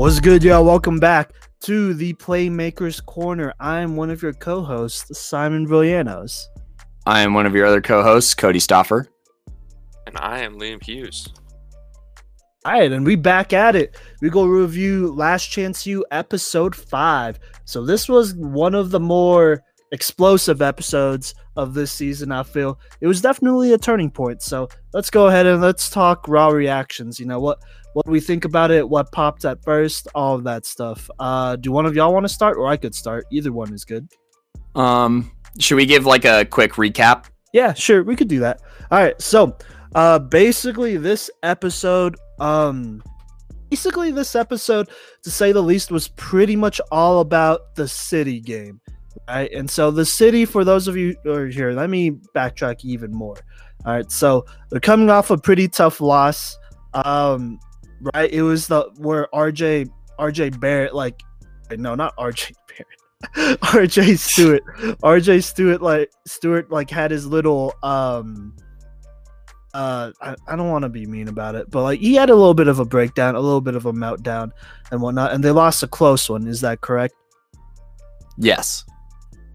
What's good, y'all? Welcome back to the Playmakers Corner. I'm one of your co-hosts, Simon Villanos. I am one of your other co-hosts, Cody Stoffer. And I am Liam Hughes. All right, and we back at it. We go review Last Chance U episode five. So this was one of the more explosive episodes of this season. I feel it was definitely a turning point. So let's go ahead and let's talk raw reactions. You know what what we think about it, what popped at first, all of that stuff. Uh, do one of y'all want to start, or I could start? Either one is good. Um, should we give like a quick recap? Yeah, sure, we could do that. All right, so uh, basically this episode, um, basically this episode, to say the least, was pretty much all about the city game right? And so the city, for those of you who are here, let me backtrack even more. All right, so they're coming off a pretty tough loss. Um, right? It was the where RJ RJ Barrett, like, no, not RJ Barrett, RJ Stewart, RJ Stewart, like Stewart, like had his little um. Uh, I, I don't want to be mean about it, but like he had a little bit of a breakdown, a little bit of a meltdown, and whatnot, and they lost a close one. Is that correct? Yes.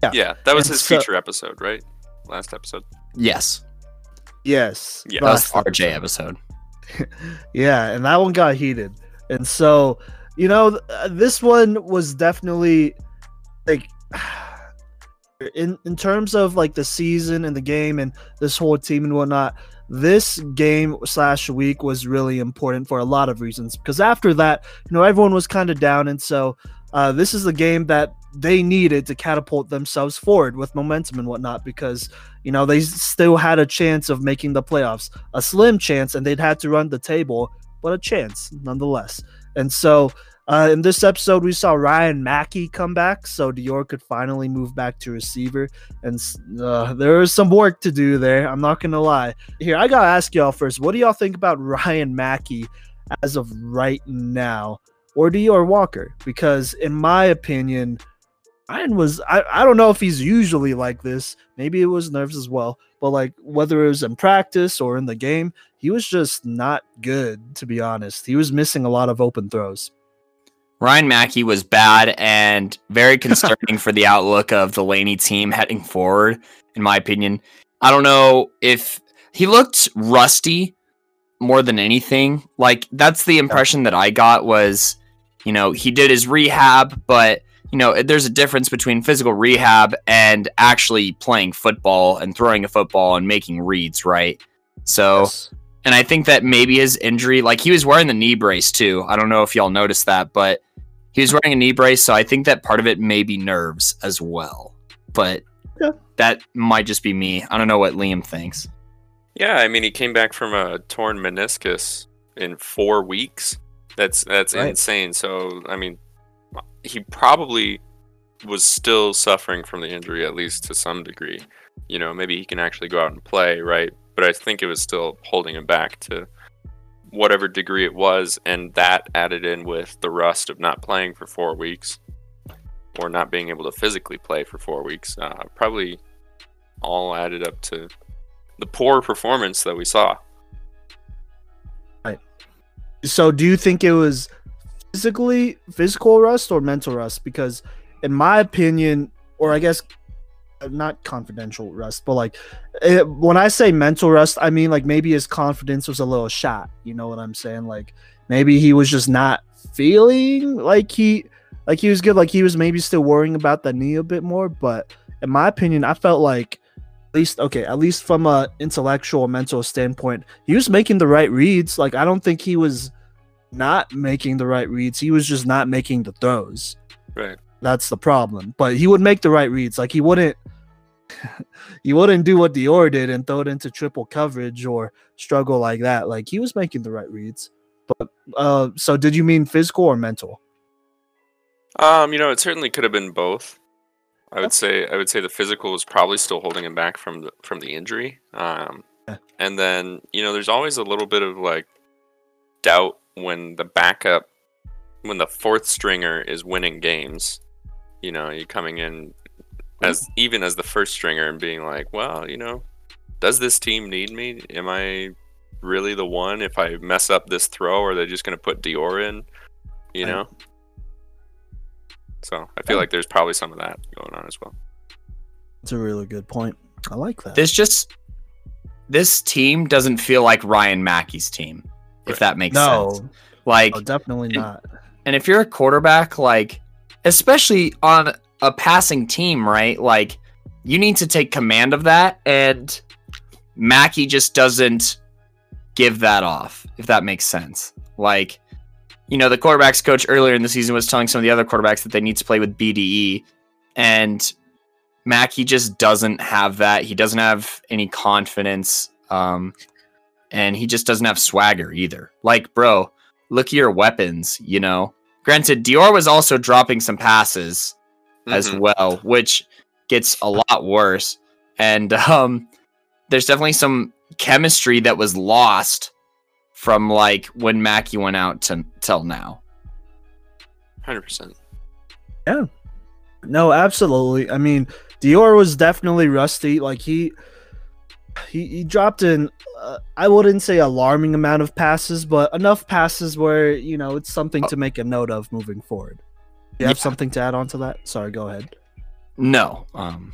Yeah, yeah that was And his so- feature episode, right? Last episode. Yes. Yes. Yeah. That was last RJ episode. Yeah, and that one got heated. And so, you know, uh, this one was definitely like in in terms of like the season and the game and this whole team and whatnot. This game slash week was really important for a lot of reasons because after that, you know, everyone was kind of down, and so uh, this is the game that they needed to catapult themselves forward with momentum and whatnot because you know they still had a chance of making the playoffs a slim chance and they'd had to run the table but a chance nonetheless. And so uh, in this episode we saw ryan mackey come back so dior could finally move back to receiver. And uh, there is some work to do there i'm not gonna lie. Here i gotta ask y'all first what do y'all think about ryan mackey as of right now or dior walker because in my opinion Ryan was I, I don't know if he's usually like this. Maybe it was nerves as well. But like whether it was in practice or in the game, he was just not good, to be honest. He was missing a lot of open throws. Ryan Mackey was bad and very concerning for the outlook of the Laney team heading forward, in my opinion. I don't know if he looked rusty more than anything. Like that's the impression that I got was, you know, he did his rehab, but you know, there's a difference between physical rehab and actually playing football and throwing a football and making reads, right? So, Yes. and I think that maybe his injury, like he was wearing the knee brace too. I don't know if y'all noticed that, but he was wearing a knee brace, so I think that part of it may be nerves as well. But Yeah. that might just be me. I don't know what Liam thinks. Yeah, I mean he came back from a torn meniscus in four weeks. That's that's Right. insane. So I mean he probably was still suffering from the injury at least to some degree. You know, maybe he can actually go out and play, right? But I think it was still holding him back to whatever degree it was, and that added in with the rust of not playing for four weeks or not being able to physically play for four weeks, uh, probably all added up to the poor performance that we saw. So do you think it was physically physical rust or mental rust? Because in my opinion, or I guess uh, not confidential rust, but like it, when I say mental rust, I mean like maybe his confidence was a little shot. You know what I'm saying? Like maybe he was just not feeling like he like he was good. Like he was maybe still worrying about the knee a bit more. But in my opinion, I felt like at least okay, at least from a intellectual mental standpoint, he was making the right reads. Like I don't think he was not making the right reads. He was just not making the throws. Right. That's the problem. But he would make the right reads. Like he wouldn't he wouldn't do what Dior did and throw it into triple coverage or struggle like that. Like he was making the right reads. But uh so did you mean physical or mental? Um, you know, it certainly could have been both. I would say I would say the physical was probably still holding him back from the from the injury. Um, and then you know, there's always a little bit of like doubt when the backup, when the fourth stringer is winning games. You know, you coming in as mm-hmm. even as the first stringer and being like, well, you know, does this team need me? Am I really the one? If I mess up this throw, are they just going to put Dior in? you I- know. So I feel Yeah. like there's probably some of that going on as well. That's a really good point. I like that. This just this team doesn't feel like Ryan Mackey's team, if that makes no, sense. Like no, definitely not. And if you're a quarterback, like, especially on a passing team, right? Like, you need to take command of that. And Mackey just doesn't give that off, if that makes sense. Like, you know, the quarterbacks coach earlier in the season was telling some of the other quarterbacks that they need to play with BDE. And Mackey just doesn't have that. He doesn't have any confidence. Um, and he just doesn't have swagger either. Like, bro, look at your weapons, you know. Granted, Dior was also dropping some passes as Mhm. well, which gets a lot worse. And um there's definitely some chemistry that was lost from like when Mackey went out to till now. 100%. Yeah. No, absolutely. I mean, Dior was definitely rusty. Like he, he, he dropped in. Uh, I wouldn't say alarming amount of passes, but enough passes where you know it's something to make a note of moving forward. Do you have something to add on to that? Sorry, go ahead. No. Um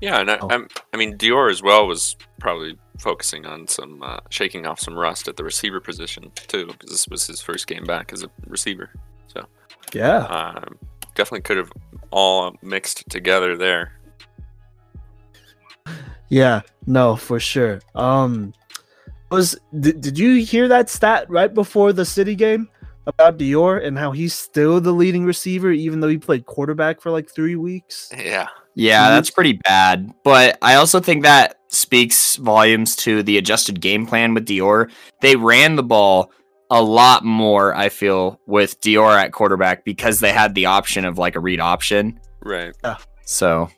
Yeah, and I, Oh. I'm, I mean, Dior as well was probably focusing on some uh, shaking off some rust at the receiver position too, because this was his first game back as a receiver. So yeah, Um, definitely could have all mixed together there. Yeah, no, for sure. Um, was did, did you hear that stat right before the City game about Dior and how he's still the leading receiver even though he played quarterback for like three weeks? Yeah, Yeah, that's pretty bad. But I also think that speaks volumes to the adjusted game plan with Dior. They ran the ball a lot more, I feel, with Dior at quarterback because they had the option of like a read option. right. So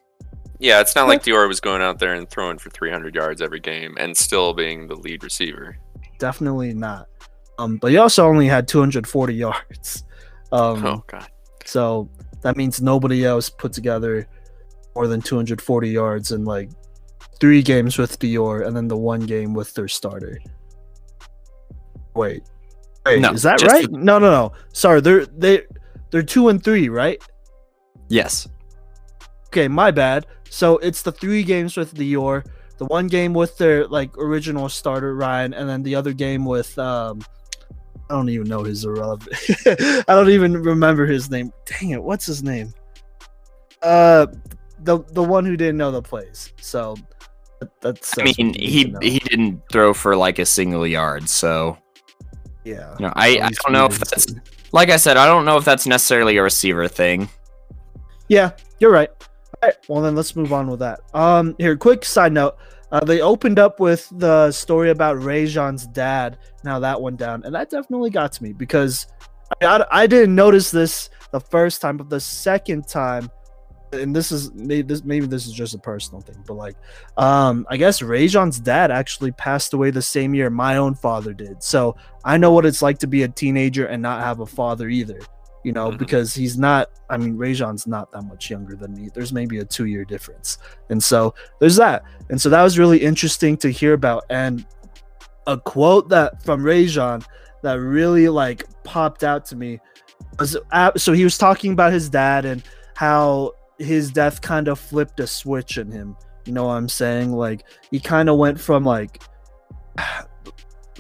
Yeah, it's not like Dior was going out there and throwing for 300 yards every game and still being the lead receiver. Definitely not. Um, but he also only had 240 yards. Um, oh God. so that means nobody else put together more than 240 yards in like three games with Dior, and then the one game with their starter. Wait, wait, No, is that right? the- no, no, no. Sorry, they're they they're two and three, right? yes. Okay, my bad. So it's the three games with Dior, the one game with their like original starter Ryan, and then the other game with um I don't even know his irrelevant. I don't even remember his name. Dang it, what's his name? Uh the the one who didn't know the plays. So that, that's I mean, what you need he he didn't throw for like a single yard, so yeah. you know, I, I don't know if that's like I said, I don't know if that's necessarily a receiver thing. Yeah, you're right. Right, well then let's move on with that. Um, here, quick side note. Uh, they opened up with the story about Rejzohn's dad. Now that went down, and that definitely got to me because I, I, I didn't notice this the first time, but the second time, and this is maybe this maybe this is just a personal thing, but like, um, I guess Rejzohn's dad actually passed away the same year my own father did. So I know what it's like to be a teenager and not have a father either you know, Mhm. because he's not. I mean, Rejzohn's not that much younger than me. There's maybe a two year difference, and so there's that. And so that was really interesting to hear about. And a quote that from Rejzohn that really like popped out to me was so he was talking about his dad and how his death kind of flipped a switch in him. You know what I'm saying? Like he kind of went from like.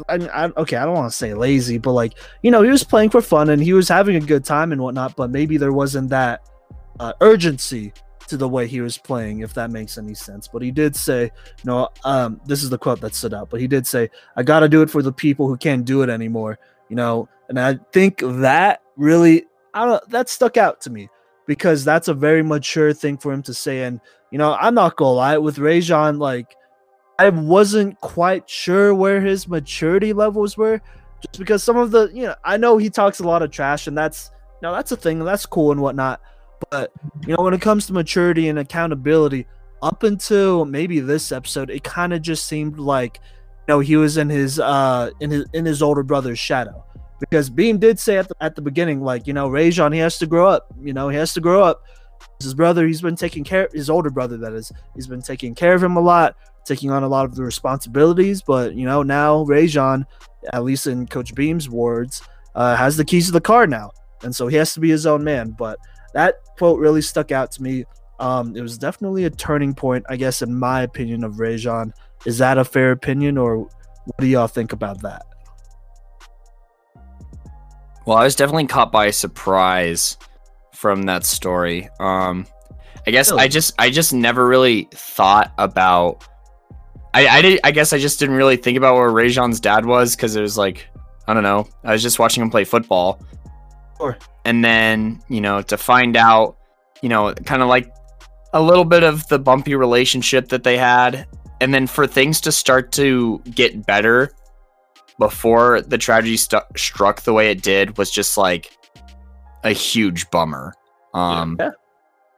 I, I, okay, I don't want to say lazy, but like you know, he was playing for fun and he was having a good time and whatnot. But maybe there wasn't that uh, urgency to the way he was playing, if that makes any sense. But he did say, you know, um, this is the quote that stood out. But he did say, "I got to do it for the people who can't do it anymore." You know, and I think that really, I don't, that stuck out to me because that's a very mature thing for him to say. And you know, I'm not gonna lie, with Rejzohn, like. I wasn't quite sure where his maturity levels were, just because some of the, you know, I know he talks a lot of trash, and that's, know, that's a thing, that's cool and whatnot. But you know, when it comes to maturity and accountability, up until maybe this episode, it kind of just seemed like, you know, he was in his, uh, in his, in his older brother's shadow. Because Beam did say at the, at the beginning, like, you know, Rejzohn, he has to grow up. You know, he has to grow up. His brother, he's been taking care, his older brother, that is, he's been taking care of him a lot taking on a lot of the responsibilities. But you know, now Rejzohn, at least in Coach Beam's words, uh, has the keys to the car now. and so he has to be his own man. But that quote really stuck out to me. Um, it was definitely a turning point, I guess, in my opinion of Rejzohn. Is that a fair opinion, or what do y'all think about that? Well, I was definitely caught by surprise from that story. Um, I guess Really? I just I just never really thought about. I I did I guess I just didn't really think about where Rejzohn's dad was because it was like I don't know. I was just watching him play football. Sure. And then you know to find out, you know, kind of like a little bit of the bumpy relationship that they had, and then for things to start to get better before the tragedy stu- struck the way it did was just like a huge bummer. Um, Yeah.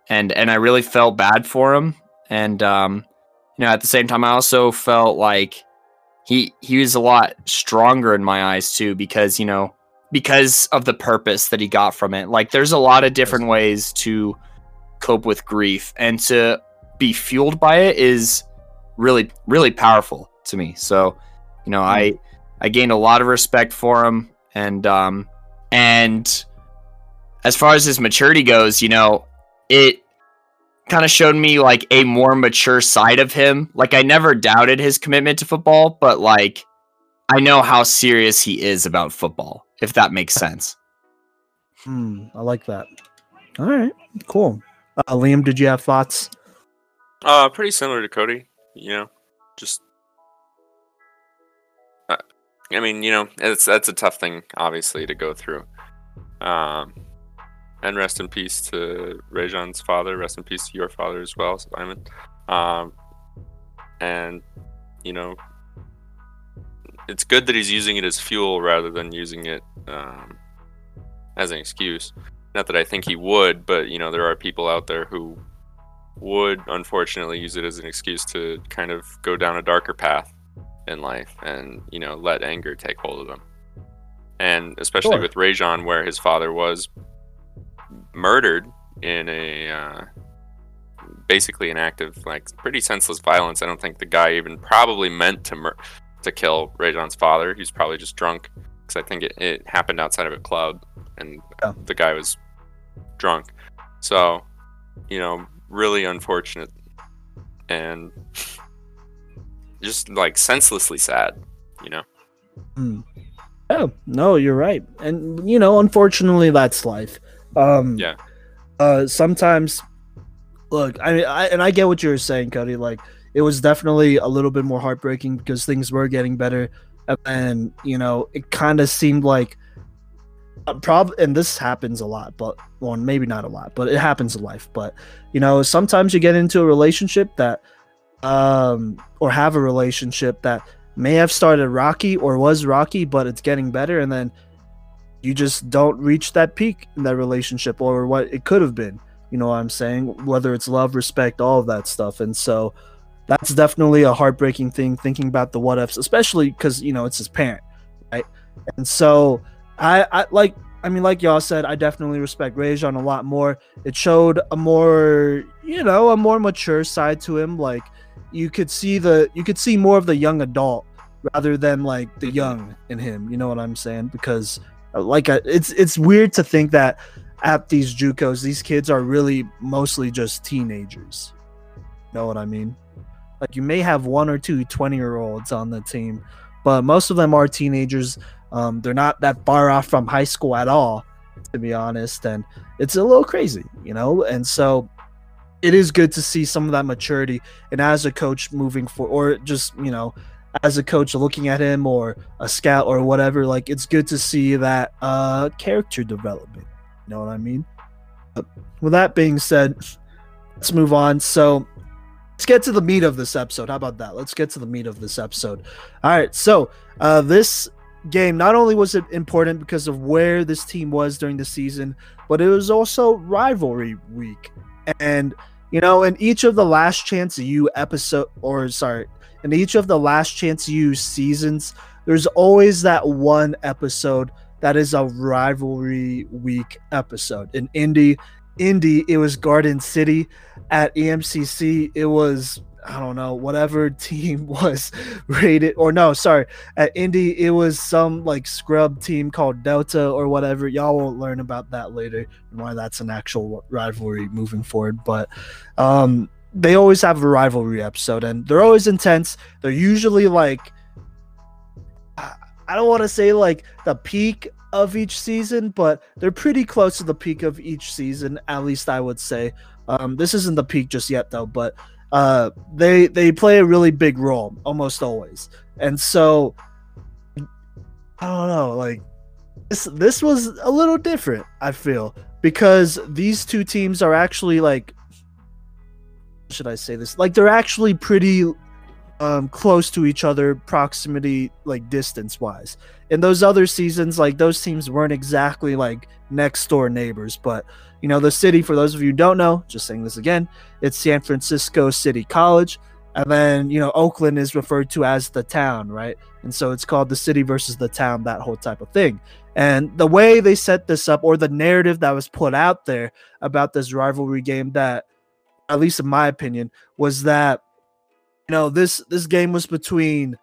and and I really felt bad for him, and um, you know, at the same time, I also felt like he he was a lot stronger in my eyes too, because you know, because of the purpose that he got from it. Like, there's a lot of different ways to cope with grief, and to be fueled by it is really really powerful to me. So, you know, I I gained a lot of respect for him, and um, and as far as his maturity goes, you know, it kind of showed me like a more mature side of him. Like I never doubted his commitment to football, but like I know how serious he is about football, if that makes sense. Hmm, I like that. All right, cool. Uh, Liam, did you have thoughts? Uh, pretty similar to Cody. You know, just. Uh, I mean, you know, it's that's a tough thing, obviously, to go through. Um, and rest in peace to Rejzohn's father. Rest in peace to your father as well, Simon. Um, and you know, it's good that he's using it as fuel rather than using it um, as an excuse. Not that I think he would, but you know, there are people out there who would unfortunately use it as an excuse to kind of go down a darker path in life and you know let anger take hold of them and especially Sure. with Rejzohn where his father was murdered in a uh, basically an act of like pretty senseless violence I don't think the guy even probably meant to mur- to kill Rejzohn's father he's probably just drunk because I think it, it happened outside of a club and Yeah. the guy was drunk so you know really unfortunate and just like senselessly sad you know Hmm. Oh no, you're right, and you know, unfortunately, that's life. Um, Yeah. Uh, sometimes, look, I mean, I, and I get what you're saying, Cody. Like, it was definitely a little bit more heartbreaking because things were getting better, and you know, it kind of seemed like. Uh, prob and this happens a lot, but well, maybe not a lot, but it happens in life. But you know, sometimes you get into a relationship that, um, or have a relationship that may have started rocky or was rocky, but it's getting better, and then you just don't reach that peak in that relationship or what it could have been. You know what I'm saying? Whether it's love, respect, all of that stuff. And so that's definitely a heartbreaking thing thinking about the what ifs, especially because, you know, it's his parent, right? And so I, I like, I mean, like y'all said, I definitely respect Rejzohn a lot more. It showed a more, you know, a more mature side to him. Like, you could see the you could see more of the young adult rather than like the mm-hmm. young in him you know what i'm saying because like uh, it's it's weird to think that at these JUCOs these kids are really mostly just teenagers. Know what i mean? Like you may have one or two 20 year olds on the team but most of them are teenagers. Um, they're not that far off from high school at all to be honest and it's a little crazy you know? And so it is good to see some of that maturity and as a coach moving for or just you know as a coach looking at him or a scout or whatever like it's good to see that uh character development. You know what i mean? But with that being said let's move on. So let's get to the meat of this episode. How about that? Let's get to the meat of this episode. All right so uh this game not only was it important because of where this team was during the season but it was also rivalry week. And you know in each of the Last Chance U episode or sorry in each of the Last Chance U seasons there's always that one episode that is a rivalry week episode in indy indy it was garden city at emcc it was I don't know whatever team was rated or no, sorry, at Indy it was some like scrub team called Delta or whatever. Y'all will learn about that later and why that's an actual rivalry moving forward. But um, they always have a rivalry episode and they're always intense. They're usually like I don't want to say like the peak of each season, but they're pretty close to the peak of each season. At least I would say. Um, this isn't the peak just yet though, but uh, they they play a really big role almost always, and so I don't know, like this this was a little different. I feel because these two teams are actually like, should I say this? Like they're actually pretty um, close to each other, proximity like distance wise. In those other seasons, like those teams weren't exactly like next door neighbors, but you know the city. For those of you who don't know, just saying this again, it's San Francisco City College, and then you know Oakland is referred to as the town, right? And so it's called the city versus the town, that whole type of thing. And the way they set this up, or the narrative that was put out there about this rivalry game, that at least in my opinion, was that you know this this game was between you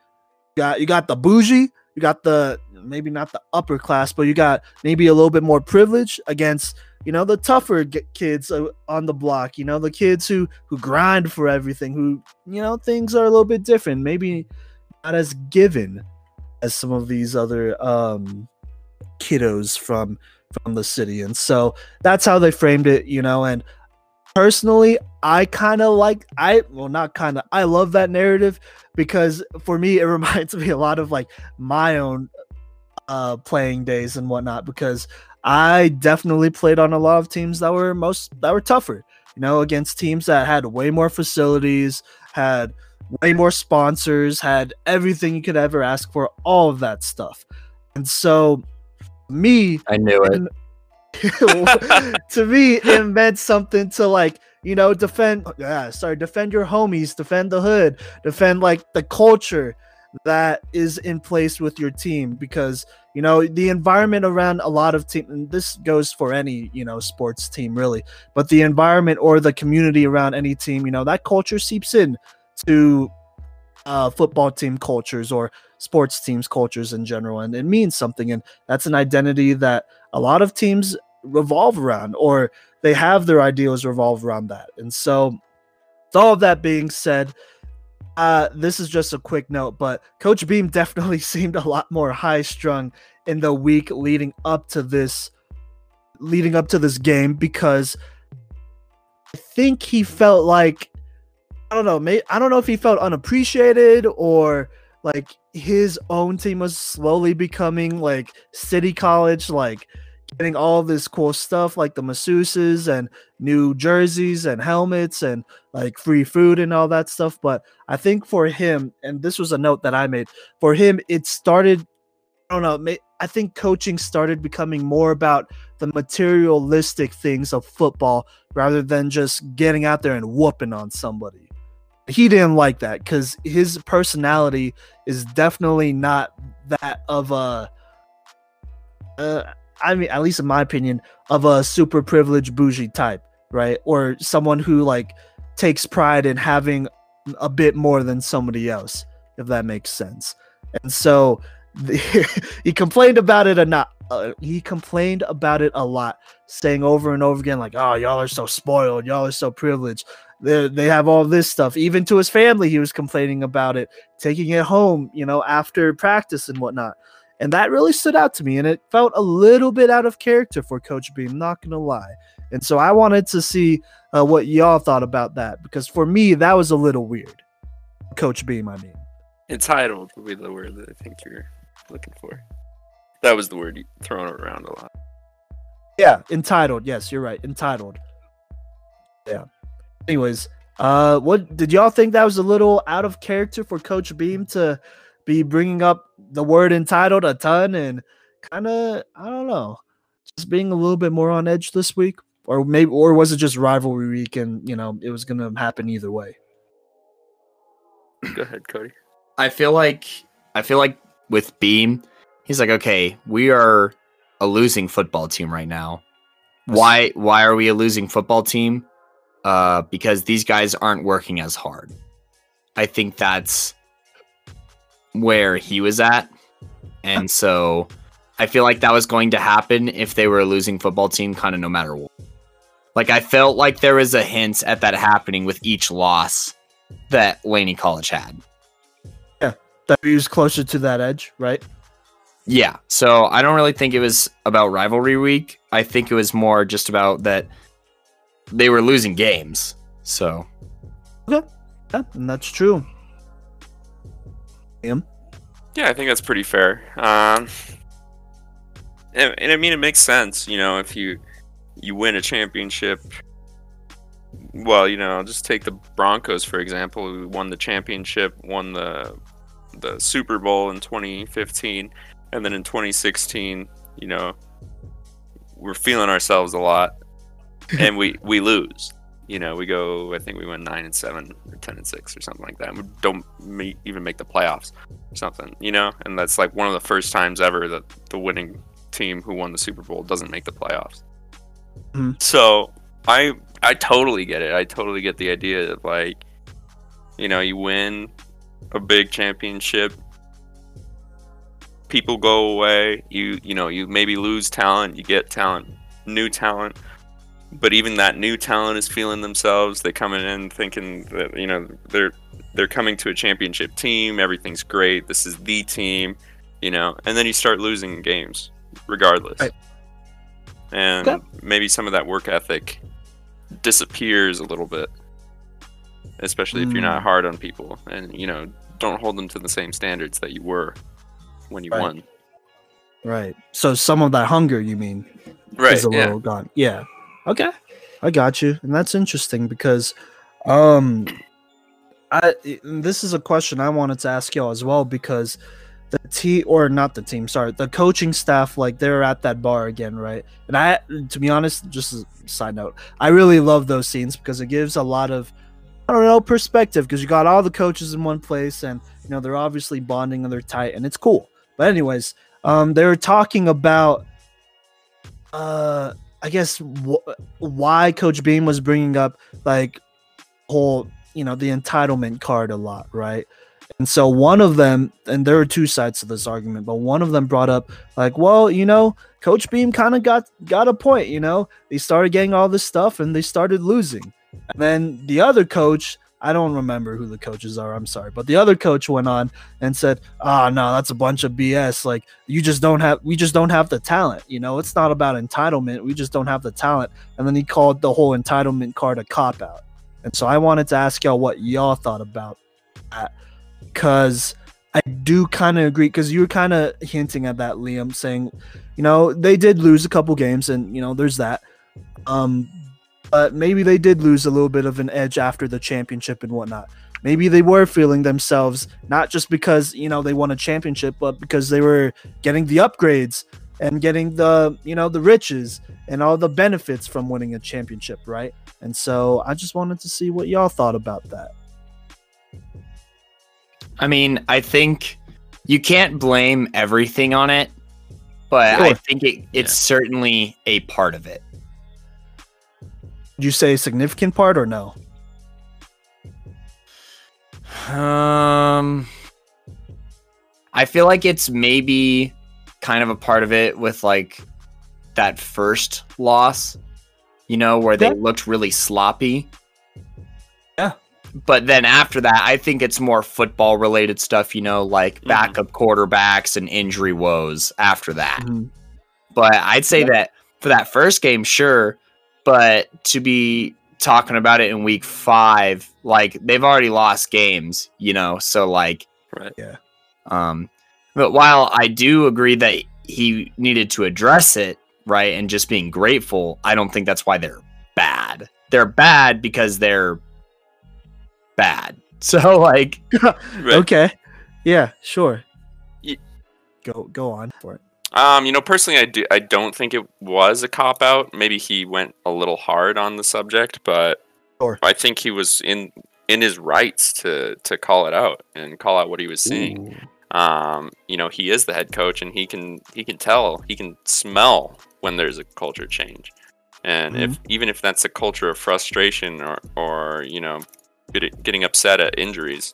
got you got the bougie you got the maybe not the upper class but you got maybe a little bit more privilege against you know the tougher kids uh, on the block you know the kids who who grind for everything who you know things are a little bit different maybe not as given as some of these other um kiddos from from the city. And so that's how they framed it you know and personally i kind of like i well not kind of i love that narrative because for me it reminds me a lot of like my own uh playing days and whatnot because i definitely played on a lot of teams that were most that were tougher you know against teams that had way more facilities had way more sponsors had everything you could ever ask for all of that stuff. And so me i knew it to me, it meant something to like, you know, defend. Yeah, sorry, defend your homies, defend the hood, defend like the culture that is in place with your team because you know the environment around a lot of team and this goes for any you know sports team really but the environment or the community around any team you know that culture seeps in to uh, football team cultures or sports teams cultures in general and it means something and that's an identity that a lot of teams revolve around or they have their ideals revolve around that. And so, with all of that being said, uh, this is just a quick note, but Coach Beam definitely seemed a lot more high strung in the week leading up to this leading up to this game because I think he felt like I don't know, I don't know if he felt unappreciated or like his own team was slowly becoming like city college like getting all this cool stuff like the masseuses and new jerseys and helmets and like free food and all that stuff. But I think for him, and this was a note that I made for him, it started. I don't know. I think coaching started becoming more about the materialistic things of football rather than just getting out there and whooping on somebody. He didn't like that because his personality is definitely not that of a. Uh, I mean, at least in my opinion, of a super privileged bougie type, right? Or someone who like takes pride in having a bit more than somebody else, if that makes sense. And so the, he complained about it a not. Uh, he complained about it a lot, saying over and over again, like, "Oh, y'all are so spoiled. Y'all are so privileged. They they have all this stuff." Even to his family, he was complaining about it, taking it home, you know, after practice and whatnot. And that really stood out to me. And it felt a little bit out of character for Coach Beam, not going to lie. And so I wanted to see uh, what y'all thought about that because for me, that was a little weird. Coach Beam, I mean. Entitled would be the word that I think you're looking for. That was the word thrown around a lot. Yeah, entitled. Yes, you're right. Entitled. Yeah. Anyways, uh, what did y'all think that was a little out of character for Coach Beam to be bringing up the word entitled a ton and kind of I don't know, just being a little bit more on edge this week, or maybe or was it just rivalry week and you know it was gonna happen either way. Go ahead, Cody. I feel like I feel like with Beam, he's like, okay, we are a losing football team right now. Why why are we a losing football team? Uh, because these guys aren't working as hard. I think that's where he was at. And so I feel like that was going to happen if they were a losing football team, kind of no matter what. Like I felt like there was a hint at that happening with each loss that Laney College had. Yeah, that he was closer to that edge, right? Yeah. So I don't really think it was about rivalry week. I think it was more just about that they were losing games. So Yeah, and that's true. Yeah, I think that's pretty fair. Um, and, and I mean, it makes sense. You know, if you you win a championship, well, you know, just take the Broncos for example, who won the championship, won the the Super Bowl in 2015, and then in 2016, you know, we're feeling ourselves a lot, and we we lose. You know, we go. I think we went nine and seven, or ten and six, or something like that. We don't even make the playoffs, or something. You know, and that's like one of the first times ever that the winning team who won the Super Bowl doesn't make the playoffs. Mhm. So I I totally get it. I totally get the idea of like, you know, you win a big championship, people go away. You you know you maybe lose talent, you get talent, new talent. But even that new talent is feeling themselves. They coming in thinking that you know they're they're coming to a championship team. Everything's great. This is the team, you know. And then you start losing games, regardless. Right. And Okay. maybe some of that work ethic disappears a little bit, especially if you're not Mm. hard on people and you know don't hold them to the same standards that you were when you Right. won. Right. So some of that hunger, you mean, Right. is a Yeah. little gone. Yeah. Okay. I got you. And that's interesting because um I this is a question I wanted to ask y'all as well because the team or not the team, sorry, the coaching staff like they're at that bar again, right? And I to be honest, just a side note, I really love those scenes because it gives a lot of I don't know perspective because you got all the coaches in one place and you know they're obviously bonding and they're tight and it's cool. But anyways, um they were talking about uh I guess wh- why Coach Beam was bringing up like whole you know the entitlement card a lot, right? And so one of them, and there are two sides to this argument, but one of them brought up like, well, you know, Coach Beam kind of got got a point. You know, they started getting all this stuff and they started losing, and then the other coach. I don't remember who the coaches are. I'm sorry, but the other coach went on and said, "Ah, no, that's a bunch of BS. Like you just don't have, we just don't have the talent. You know, it's not about entitlement. We just don't have the talent." And then he called the whole entitlement card a cop out. And so I wanted to ask y'all what y'all thought about that, because I do kind of agree. Because you were kind of hinting at that, Liam, saying, you know, they did lose a couple games, and you know, there's that. Um, but maybe they did lose a little bit of an edge after the championship and whatnot. Maybe they were feeling themselves not just because you know they won a championship, but because they were getting the upgrades and getting the you know the riches and all the benefits from winning a championship, right? And so I just wanted to see what y'all thought about that. I mean, I think you can't blame everything on it, but I think it, it's certainly a part of it. Did you say significant part or no? Um, I feel like it's maybe kind of a part of it with like that first loss, you know, where they Yeah. looked really sloppy. Yeah. But then after that, I think it's more football related stuff, you know, like Mhm. backup quarterbacks and injury woes after that. Mhm. But I'd say Yeah. that for that first game, sure. But to be talking about it in week five, like they've already lost games, you know, so like, Right. Yeah. Um, but while I do agree that he needed to address it, right, and just being grateful, I don't think that's why they're bad. They're bad because they're bad. So like, Right. Okay. Yeah, sure. Ye- Go go on for it. Um, you know, personally, I do. I don't think it was a cop out. Maybe he went a little hard on the subject, but Sure. I think he was in in his rights to to call it out and call out what he was seeing. Um, you know, he is the head coach, and he can he can tell, he can smell when there's a culture change. And if even if that's a culture of frustration or or you know getting upset at injuries.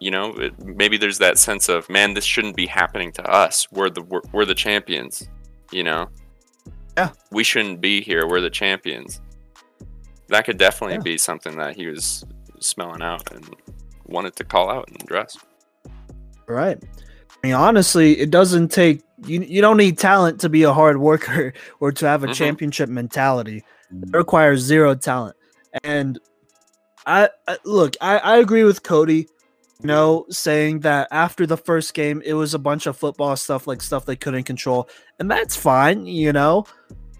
You know, it, maybe there's that sense of man, this shouldn't be happening to us. We're the we're, we're the champions. You know. Yeah. We shouldn't be here. We're the champions. That could definitely Yeah. be something that he was smelling out and wanted to call out and address. Right. I mean, honestly, it doesn't take you. You don't need talent to be a hard worker or to have a Mhm. championship mentality. It requires zero talent. And I, I look, I, I agree with Cody. You know, saying that after the first game, it was a bunch of football stuff, like stuff they couldn't control, and that's fine. You know,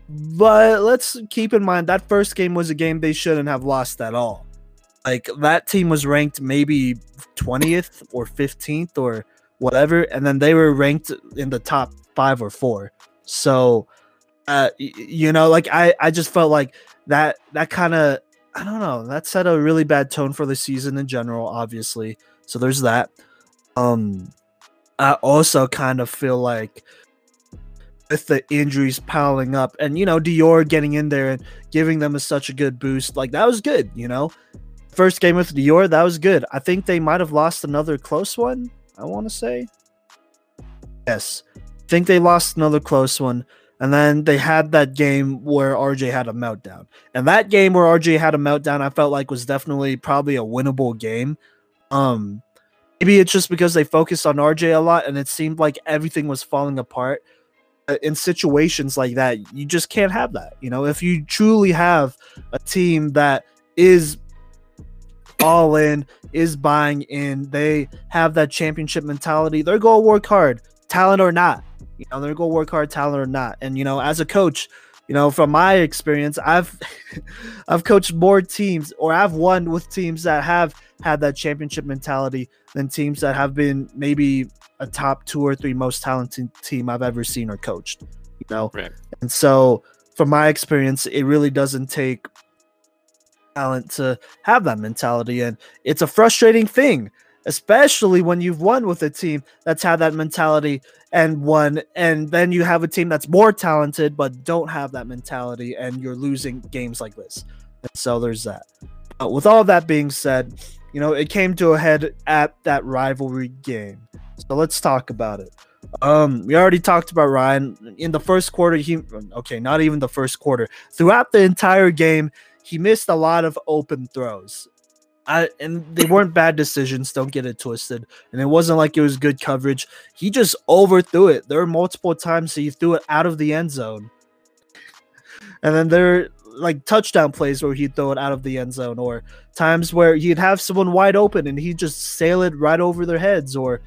but let's keep in mind that first game was a game they shouldn't have lost at all. Like that team was ranked maybe 20th or 15th or whatever, and then they were ranked in the top five or four. So, uh, you know, like I, I just felt like that, that kind of, I don't know, that set a really bad tone for the season in general, obviously. So there's that. Um, I also kind of feel like with the injuries piling up, and you know, Dior getting in there and giving them a, such a good boost, like that was good. You know, first game with Dior, that was good. I think they might have lost another close one. I want to say, yes, think they lost another close one, and then they had that game where RJ had a meltdown. And that game where RJ had a meltdown, I felt like was definitely probably a winnable game. Um, maybe it's just because they focused on RJ a lot, and it seemed like everything was falling apart. Uh, In situations like that, you just can't have that. You know, if you truly have a team that is all in, is buying in, they have that championship mentality, they're going to work hard, talent or not. You know, they're going to work hard, talent or not. And, you know, as a coach, you know, from my experience, I've I've coached more teams or I've won with teams that have had that championship mentality than teams that have been maybe a top two or three most talented team I've ever seen or coached. You know, Right. and so from my experience, it really doesn't take talent to have that mentality, and it's a frustrating thing, especially when you've won with a team that's had that mentality and won, and then you have a team that's more talented but don't have that mentality, and you're losing games like this. And so there's that. Uh, with all that being said, you know, it came to a head at that rivalry game. So let's talk about it. Um, we already talked about Ryan in the first quarter. He okay, not even the first quarter. Throughout the entire game, he missed a lot of open throws. I, and they weren't bad decisions. Don't get it twisted. And it wasn't like it was good coverage. He just overthrew it. There were multiple times he threw it out of the end zone. And then there are like touchdown plays where he'd throw it out of the end zone, or times where he'd have someone wide open and he'd just sail it right over their heads, or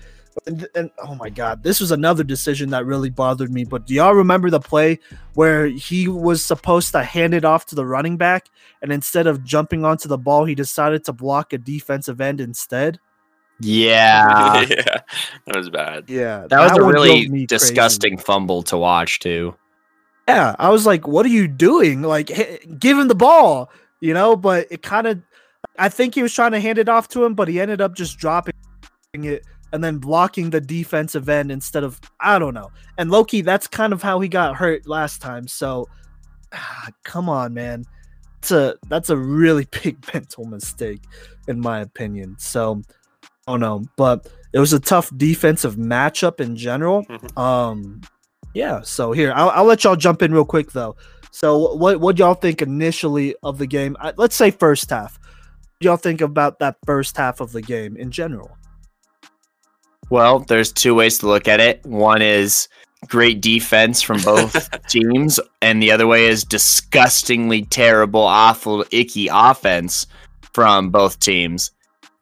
and, and oh my god, this was another decision that really bothered me. But do y'all remember the play where he was supposed to hand it off to the running back, and instead of jumping onto the ball, he decided to block a defensive end instead? Yeah. yeah, that was bad. Yeah, That was a really drove me crazy. disgusting fumble to watch too. Yeah, I was like, "What are you doing? Like, give him the ball, you know?" But it kind of, I think he was trying to hand it off to him, but he ended up just dropping it and then blocking the defensive end instead of I don't know. And Loki, that's kind of how he got hurt last time. So, ah, come on, man, that's a that's a really big mental mistake, in my opinion. So, oh no, but it was a tough defensive matchup in general. Mhm. Um, yeah. So here, I'll, I'll let y'all jump in real quick though. So what what y'all think initially of the game? I, let's say first half. What y'all think about that first half of the game in general? Well, there's two ways to look at it. One is great defense from both teams, and the other way is disgustingly terrible, awful, icky offense from both teams.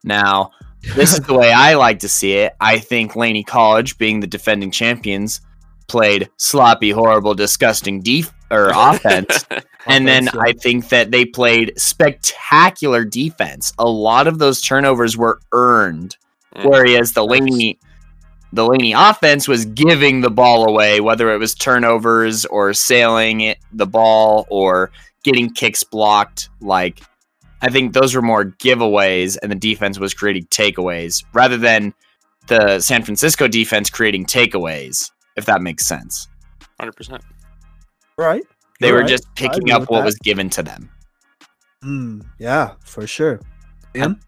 Now, this is the way I like to see it. I think Laney College, being the defending champions, played sloppy, horrible, disgusting def or offense. And then. I think that they played spectacular defense. A lot of those turnovers were earned, Mm. whereas the Laney the Laney offense was giving the ball away, whether it was turnovers or sailing it, the ball or getting kicks blocked. Like I think those were more giveaways, and the defense was creating takeaways rather than the San Francisco defense creating takeaways. If that makes sense, Hundred percent. right. they You're were right. just picking up what that. was given to them. Mm, yeah, for sure. Liam?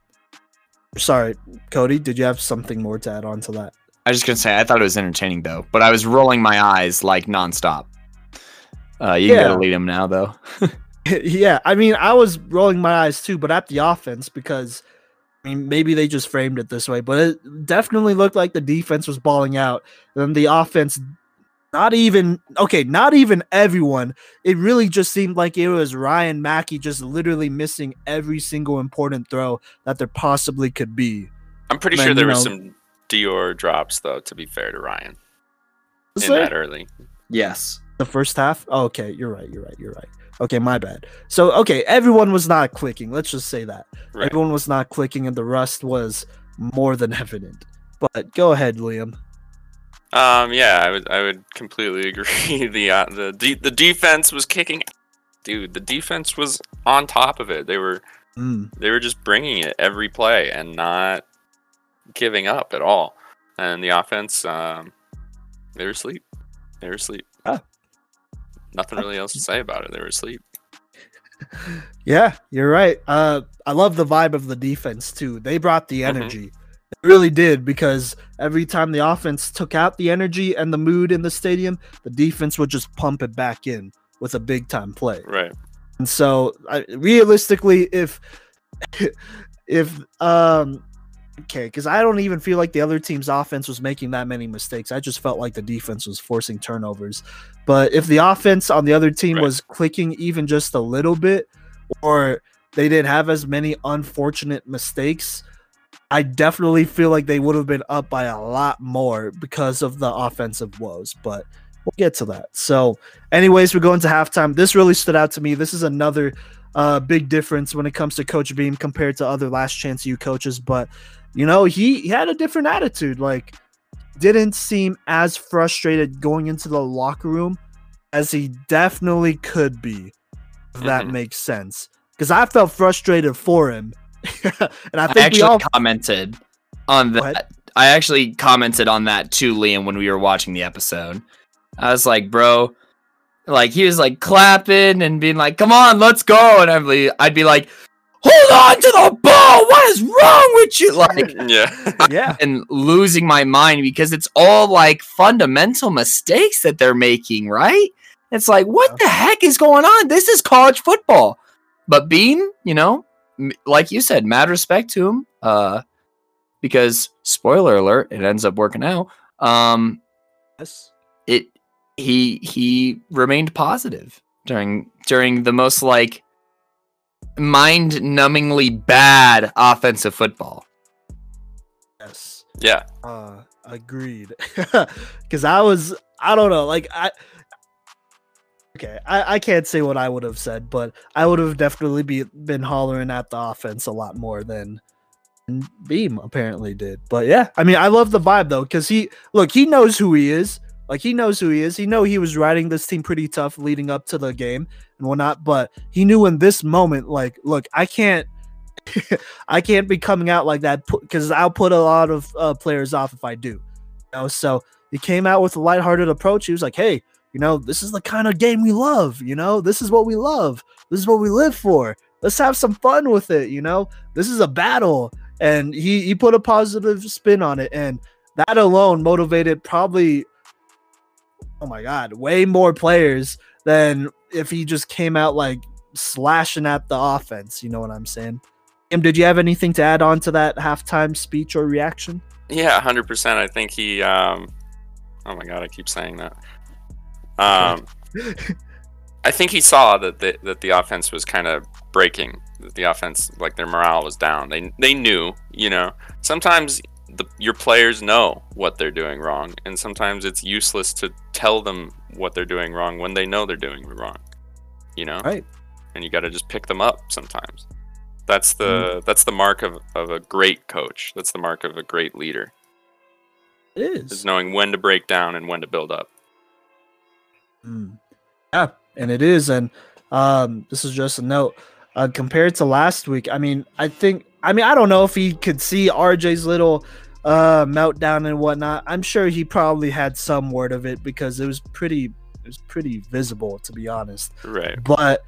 Sorry, Cody, did you have something more to add on to that? I was just gonna say I thought it was entertaining though, but I was rolling my eyes like nonstop. Uh, you Yeah. gotta lead him now though. yeah, I mean, I was rolling my eyes too, but at the offense because I mean, maybe they just framed it this way, but it definitely looked like the defense was balling out, and then the offense, not even okay, not even everyone. It really just seemed like it was Ryan Mackey just literally missing every single important throw that there possibly could be. I'm pretty Man, sure there you was some Dior drops though. To be fair to Ryan, Was in that early. yes. the first half. Oh, okay, you're right. You're right. You're right. Okay, my bad. So okay, everyone was not clicking. Let's just say that. Right. Everyone was not clicking, and the rust was more than evident. But go ahead, Liam. Um, yeah, I would I would completely agree. the uh, the de- the defense was kicking, dude. The defense was on top of it. They were Mm, they were just bringing it every play and not giving up at all. And the offense, um, they were asleep. They were asleep. Ah. Nothing really else to say about it. They were asleep. Yeah, you're right. Uh, I love the vibe of the defense too. They brought the Mhm. energy. They really did because every time the offense took out the energy and the mood in the stadium, the defense would just pump it back in with a big time play. Right. And so, I, realistically, if if um okay, because I don't even feel like the other team's offense was making that many mistakes. I just felt like the defense was forcing turnovers. But if the offense on the other team Right. was clicking even just a little bit, or they didn't have as many unfortunate mistakes, I definitely feel like they would have been up by a lot more because of the offensive woes. But we'll get to that. So, anyways, we're going to halftime. This really stood out to me. This is another uh, big difference when it comes to Coach Beam compared to other Last Chance U coaches. But you know, he, he had a different attitude. Like, didn't seem as frustrated going into the locker room as he definitely could be. If that Mhm. makes sense. Because I felt frustrated for him, and I I, think we actually all. commented on that. I actually commented on that too, Liam, when we were watching the episode. I was like, bro, like he was like clapping and being like, "Come on, let's go," and I'd be, I'd be like, "Hold on to the ball! What is wrong with you?" Like, Yeah. Yeah, and losing my mind because it's all like fundamental mistakes that they're making, right? It's like, what the heck is going on? This is college football. But Beam, you know, m- like you said, mad respect to him. Uh, because spoiler alert, it ends up working out. Um, yes. it he he remained positive during during the most like mind-numbingly bad offensive football. yes. yeah. Uh, agreed. Because I was, I don't know, like I. Okay, I, I can't say what I would have said, but I would have definitely be been hollering at the offense a lot more than than Beam apparently did. But yeah, I mean, I love the vibe though, because he look, he knows who he is. Like he knows who he is. He know he was riding this team pretty tough leading up to the game and whatnot. But he knew in this moment, like, look, I can't, I can't be coming out like that because I'll put a lot of uh, players off if I do. You know, so he came out with a lighthearted approach. He was like, "Hey, you know, this is the kind of game we love. You know, this is what we love. This is what we live for. Let's have some fun with it. You know, this is a battle." And he he put a positive spin on it, and that alone motivated probably, oh my god, way more players than if he just came out like slashing at the offense. You know what I'm saying? Em, did you have anything to add on to that halftime speech or reaction? Yeah, hundred percent. I think he. Um, oh my god, I keep saying that. Um, I think he saw that the, that the offense was kind of breaking. That the offense, like their morale was down. They they knew, you know. Sometimes the, your players know what they're doing wrong, and sometimes it's useless to tell them what they're doing wrong when they know they're doing wrong. You know, Right. and you got to just pick them up sometimes. That's the that's the mark of, of a great coach. That's the mark of a great leader. It is is. knowing when to break down and when to build up. Mm. Yeah, and it is. And um, this is just a note. Uh, compared to last week, I mean, I think, I mean, I don't know if he could see RJ's little uh, meltdown and whatnot. I'm sure he probably had some word of it because it was pretty, it was pretty visible, to be honest. Right. But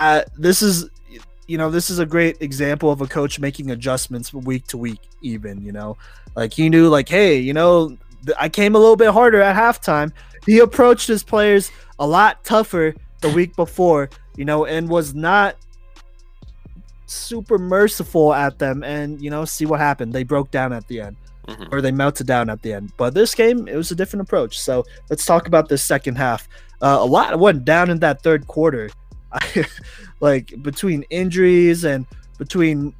uh, this is you know, this is a great example of a coach making adjustments week to week, even, you know, like he knew, like, hey, you know, I came a little bit harder at halftime. He approached his players a lot tougher the week before, you know, and was not super merciful at them. And, you know, see what happened. They broke down at the end. Mm-hmm. Or they melted down at the end. But this game, it was a different approach. So let's talk about this second half. Uh, a lot went down in that third quarter. like between injuries and between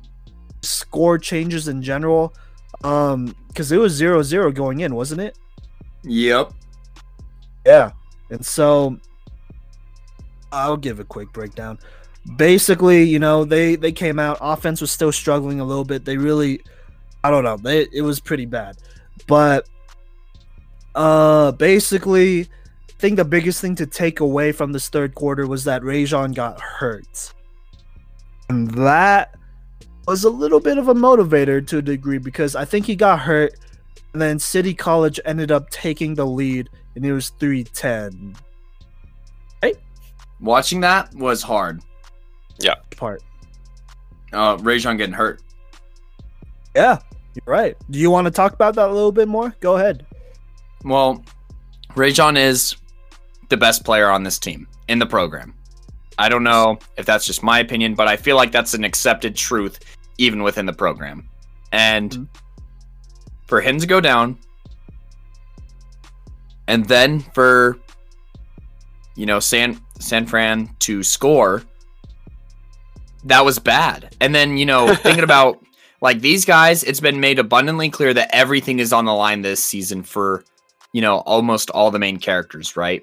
score changes in general. Um, because it was zero zero going in, wasn't it? Yep. Yeah. And so I'll give a quick breakdown. Basically, you know, they they came out. Offense was still struggling a little bit. They really, I don't know. They, it was pretty bad, but uh, basically, I think the biggest thing to take away from this third quarter was that Rejzohn got hurt, and that was a little bit of a motivator to a degree because I think he got hurt, and then City College ended up taking the lead, and it was three ten. Watching that was hard. Yeah. Part. Uh, Rejzohn getting hurt. Yeah, you're right. Do you want to talk about that a little bit more? Go ahead. Well, Rejzohn is the best player on this team in the program. I don't know if that's just my opinion, but I feel like that's an accepted truth even within the program. And mm-hmm. for him to go down, and then for you know San San Fran to score, that was bad. And then, you know, thinking about like these guys, it's been made abundantly clear that everything is on the line this season for, you know, almost all the main characters, right?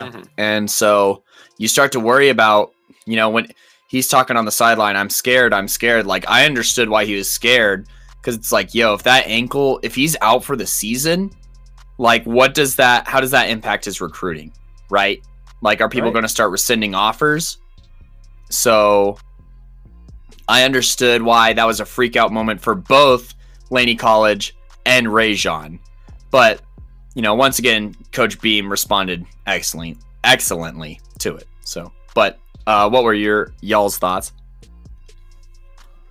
Mm-hmm. And so you start to worry about, you know, when he's talking on the sideline, I'm scared, I'm scared. Like I understood why he was scared because it's like, yo, if that ankle, if he's out for the season, like what does that, how does that impact his recruiting, right? Like, are people right. going to start rescinding offers? So I understood why that was a freak out moment for both Laney College and Rejzohn. But, you know, once again, Coach Beam responded excellent, excellently to it. So, but uh, what were your y'all's thoughts?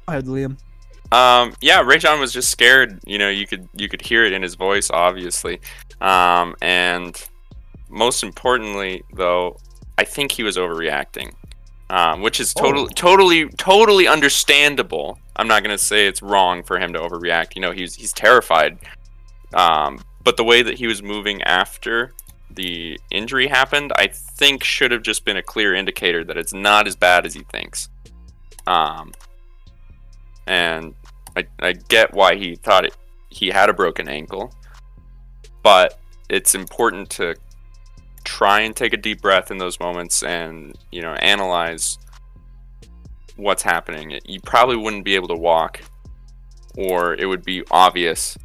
Go ahead, Liam. Um, yeah, Rejzohn was just scared. You know, you could you could hear it in his voice, obviously. Um, and most importantly, though, I think he was overreacting, um, which is totally, oh. totally, totally understandable. I'm not gonna say it's wrong for him to overreact. You know, he's he's terrified. Um, but the way that he was moving after the injury happened, I think should have just been a clear indicator that it's not as bad as he thinks. Um, and I, I get why he thought it, he had a broken ankle, but it's important to try and take a deep breath in those moments and you know analyze what's happening. You probably wouldn't be able to walk or it would be obvious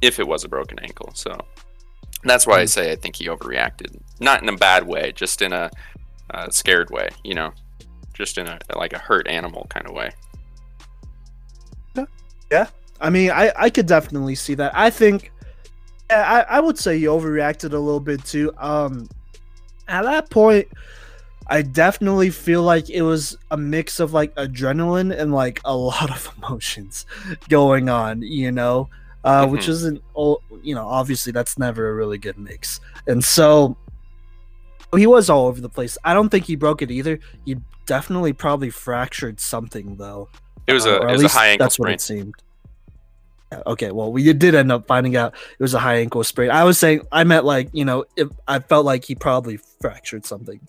if it was a broken ankle. So that's why i hmm. say i think he overreacted. Not in a bad way just in a, a scared way you know just in a like a hurt animal kind of way. Yeah. I mean i i could definitely see that. I think I, I would say he overreacted a little bit too. Um, at that point, I definitely feel like it was a mix of like adrenaline and like a lot of emotions going on, you know, uh, mm-hmm. which isn't, you know, obviously that's never a really good mix. And so he was all over the place. I don't think he broke it either. He definitely probably fractured something though. It was a, uh, it was a high ankle that's sprain. what it seemed. Okay, well, we did end up finding out it was a high ankle sprain. I was saying I meant like you know if I felt like he probably fractured something.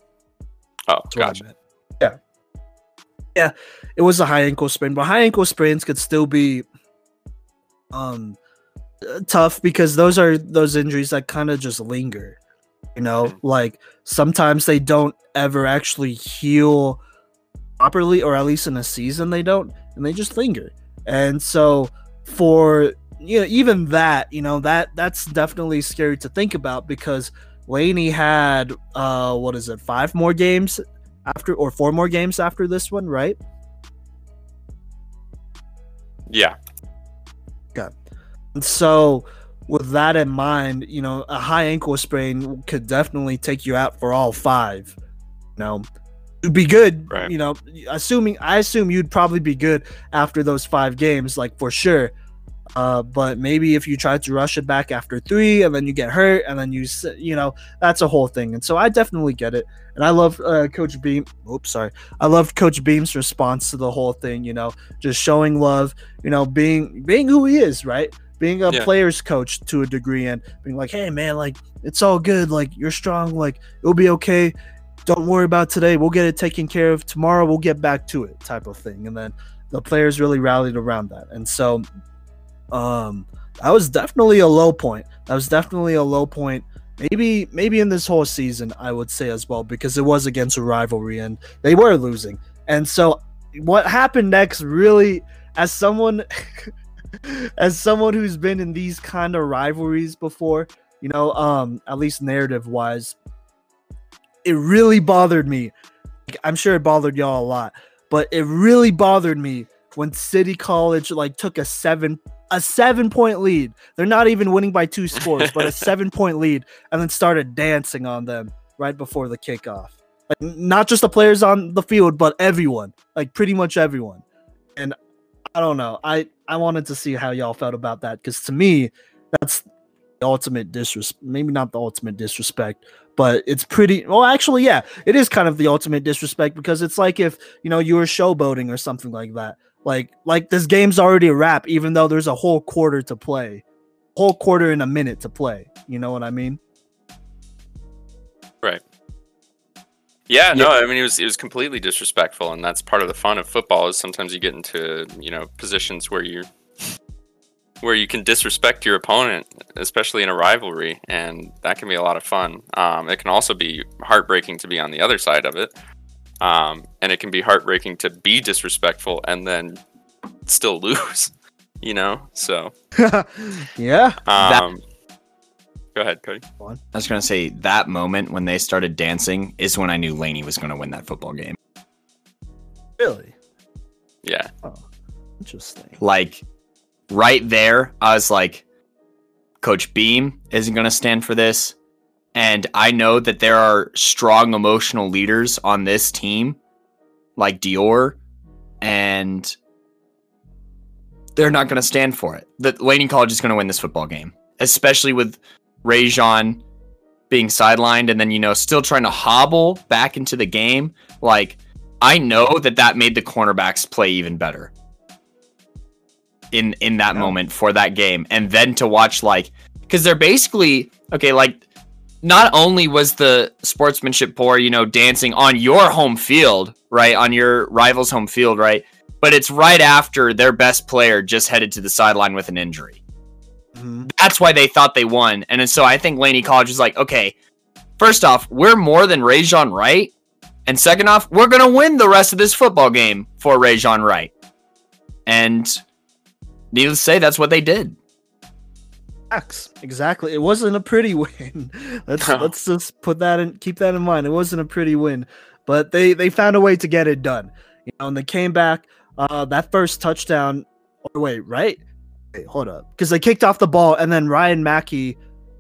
Oh, That's gotcha. Yeah, yeah, it was a high ankle sprain, but high ankle sprains could still be um tough because those are those injuries that kind of just linger. You know, mm-hmm. like sometimes they don't ever actually heal properly, or at least in a season they don't, and they just linger. And so for you know even that you know that that's definitely scary to think about because Laney had uh what is it five more games after or four more games after this one right? Yeah. Okay. And so with that in mind you know a high ankle sprain could definitely take you out for all five you know be good, Right. you know. Assuming I assume you'd probably be good after those five games, like for sure. Uh, but maybe if you try to rush it back after three, and then you get hurt, and then you, you know, that's a whole thing. And so I definitely get it, and I love uh, Coach Beam. Oops, sorry. I love Coach Beam's response to the whole thing. You know, just showing love. You know, being being who he is, right? Being a Yeah. player's coach to a degree, and being like, hey man, like it's all good. Like you're strong. Like it'll be okay. Don't worry about today. We'll get it taken care of tomorrow. We'll get back to it, type of thing. And then the players really rallied around that. And so, um, that was definitely a low point. That was definitely a low point. Maybe, maybe in this whole season, I would say as well, because it was against a rivalry and they were losing. And so, what happened next really, as someone, as someone who's been in these kind of rivalries before, you know, um, at least narrative wise, it really bothered me. I'm sure it bothered y'all a lot, but it really bothered me when City College like took a seven a seven point lead. They're not even winning by two scores, but a seven point lead, and then started dancing on them right before the kickoff. Like not just the players on the field, but everyone, like pretty much everyone. And I don't know. I I wanted to see how y'all felt about that because to me, that's the ultimate disrespect. Maybe not the ultimate disrespect, but it's pretty. Well, actually, yeah, it is kind of the ultimate disrespect because it's like if you know you were showboating or something like that. Like like this game's already a wrap, even though there's a whole quarter to play, whole quarter in a minute to play. You know what I mean? Right yeah, no, I mean it was it was completely disrespectful, and that's part of the fun of football. Is sometimes you get into you know positions where you where you can disrespect your opponent, especially in a rivalry, and that can be a lot of fun. Um, it can also be heartbreaking to be on the other side of it, um, and it can be heartbreaking to be disrespectful and then still lose. You know, so yeah. um, go ahead, Cody. I was gonna say that moment when they started dancing is when I knew Laney was gonna win that football game. Really Yeah, interesting. Like right there, I was like, Coach Beam isn't gonna stand for this. And I know that there are strong emotional leaders on this team, like Dior, and they're not gonna stand for it. The Laney College is gonna win this football game. Especially with Rejzohn being sidelined and then you know still trying to hobble back into the game like i know that that made the cornerbacks play even better in in that Yeah. moment for that game and then to watch like because they're basically okay like not only was the sportsmanship poor you know dancing on your home field right on your rival's home field right but it's right after their best player just headed to the sideline with an injury Mhm. that's why they thought they won. And so I think Laney College was like, okay, first off, we're more than Rejzohn Wright. And second off, we're going to win the rest of this football game for Rejzohn Wright. And needless to say, that's what they did. Exactly. It wasn't a pretty win. let's No. let's just put that in keep that in mind. It wasn't a pretty win, but they they found a way to get it done. You know, and they came back. Uh, that first touchdown. Or wait, right? Wait, hold up, because they kicked off the ball, and then Ryan Mackey,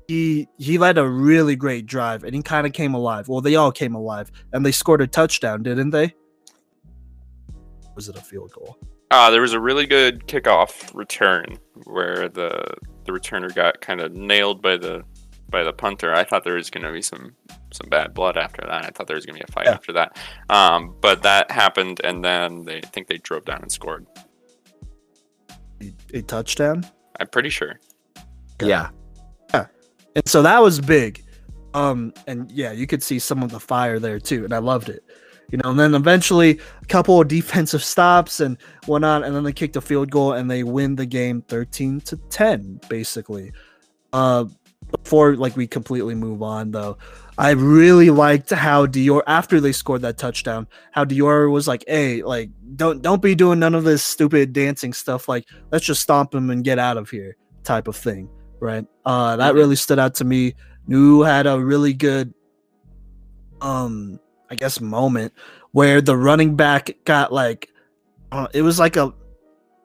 he he led a really great drive, and he kind of came alive. Well, they all came alive, and they scored a touchdown, didn't they? Was it a field goal? Uh, there was a really good kickoff return where the the returner got kind of nailed by the by the punter. I thought there was going to be some some bad blood after that. I thought there was going to be a fight Yeah. after that. Um, but that happened, and then they I think they drove down and scored. A, a touchdown. I'm pretty sure. Okay. Yeah. and so that was big um and yeah you could see some of the fire there too and i loved it you know and then eventually a couple of defensive stops and whatnot and then they kicked a field goal and they win the game 13 to 10 basically. Uh before like we completely move on though i really liked how dior after they scored that touchdown how dior was like hey like don't don't be doing none of this stupid dancing stuff like let's just stomp him and get out of here type of thing right? Uh that Mhm. really stood out to me. New had a really good um I guess moment where the running back got like uh, it was like a,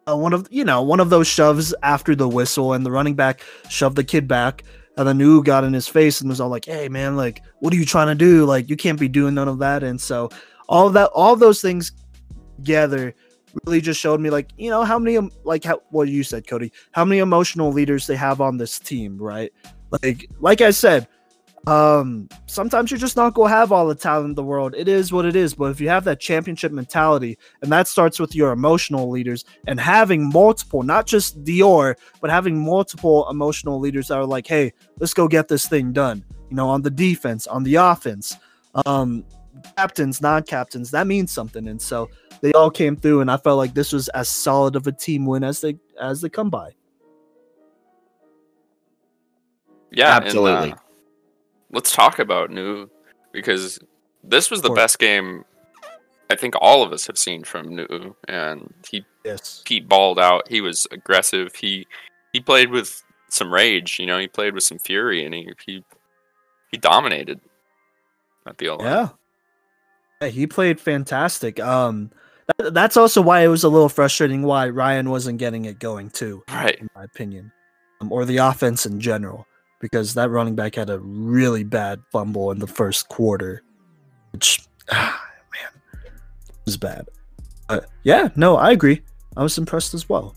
a one of you know one of those shoves after the whistle and the running back shoved the kid back and the new got in his face and was all like hey man like what are you trying to do? Like you can't be doing none of that. And so all that, all those things together really just showed me like you know how many like how what you said cody how many emotional leaders they have on this team right? Like like i said um sometimes you're just not gonna have all the talent in the world. It is what it is but if you have that championship mentality and that starts with your emotional leaders and having multiple not just dior but having multiple emotional leaders that are like hey let's go get this thing done you know on the defense on the offense um captains non-captains that means something. And so they all came through and i felt like this was as solid of a team win as they as they come by. Yeah, and, Absolutely. uh, let's talk about New because this was the best game I think all of us have seen from New, and he yes he balled out. He was aggressive. He he played with some rage. You know, he played with some fury, and he he he dominated. I feel like. Yeah. Yeah, he played fantastic. Um, that, that's also why it was a little frustrating why Ryan wasn't getting it going too, Right. in my opinion, um, or the offense in general, because that running back had a really bad fumble in the first quarter, which, ah, man, was bad. But yeah, no, I agree. I was impressed as well.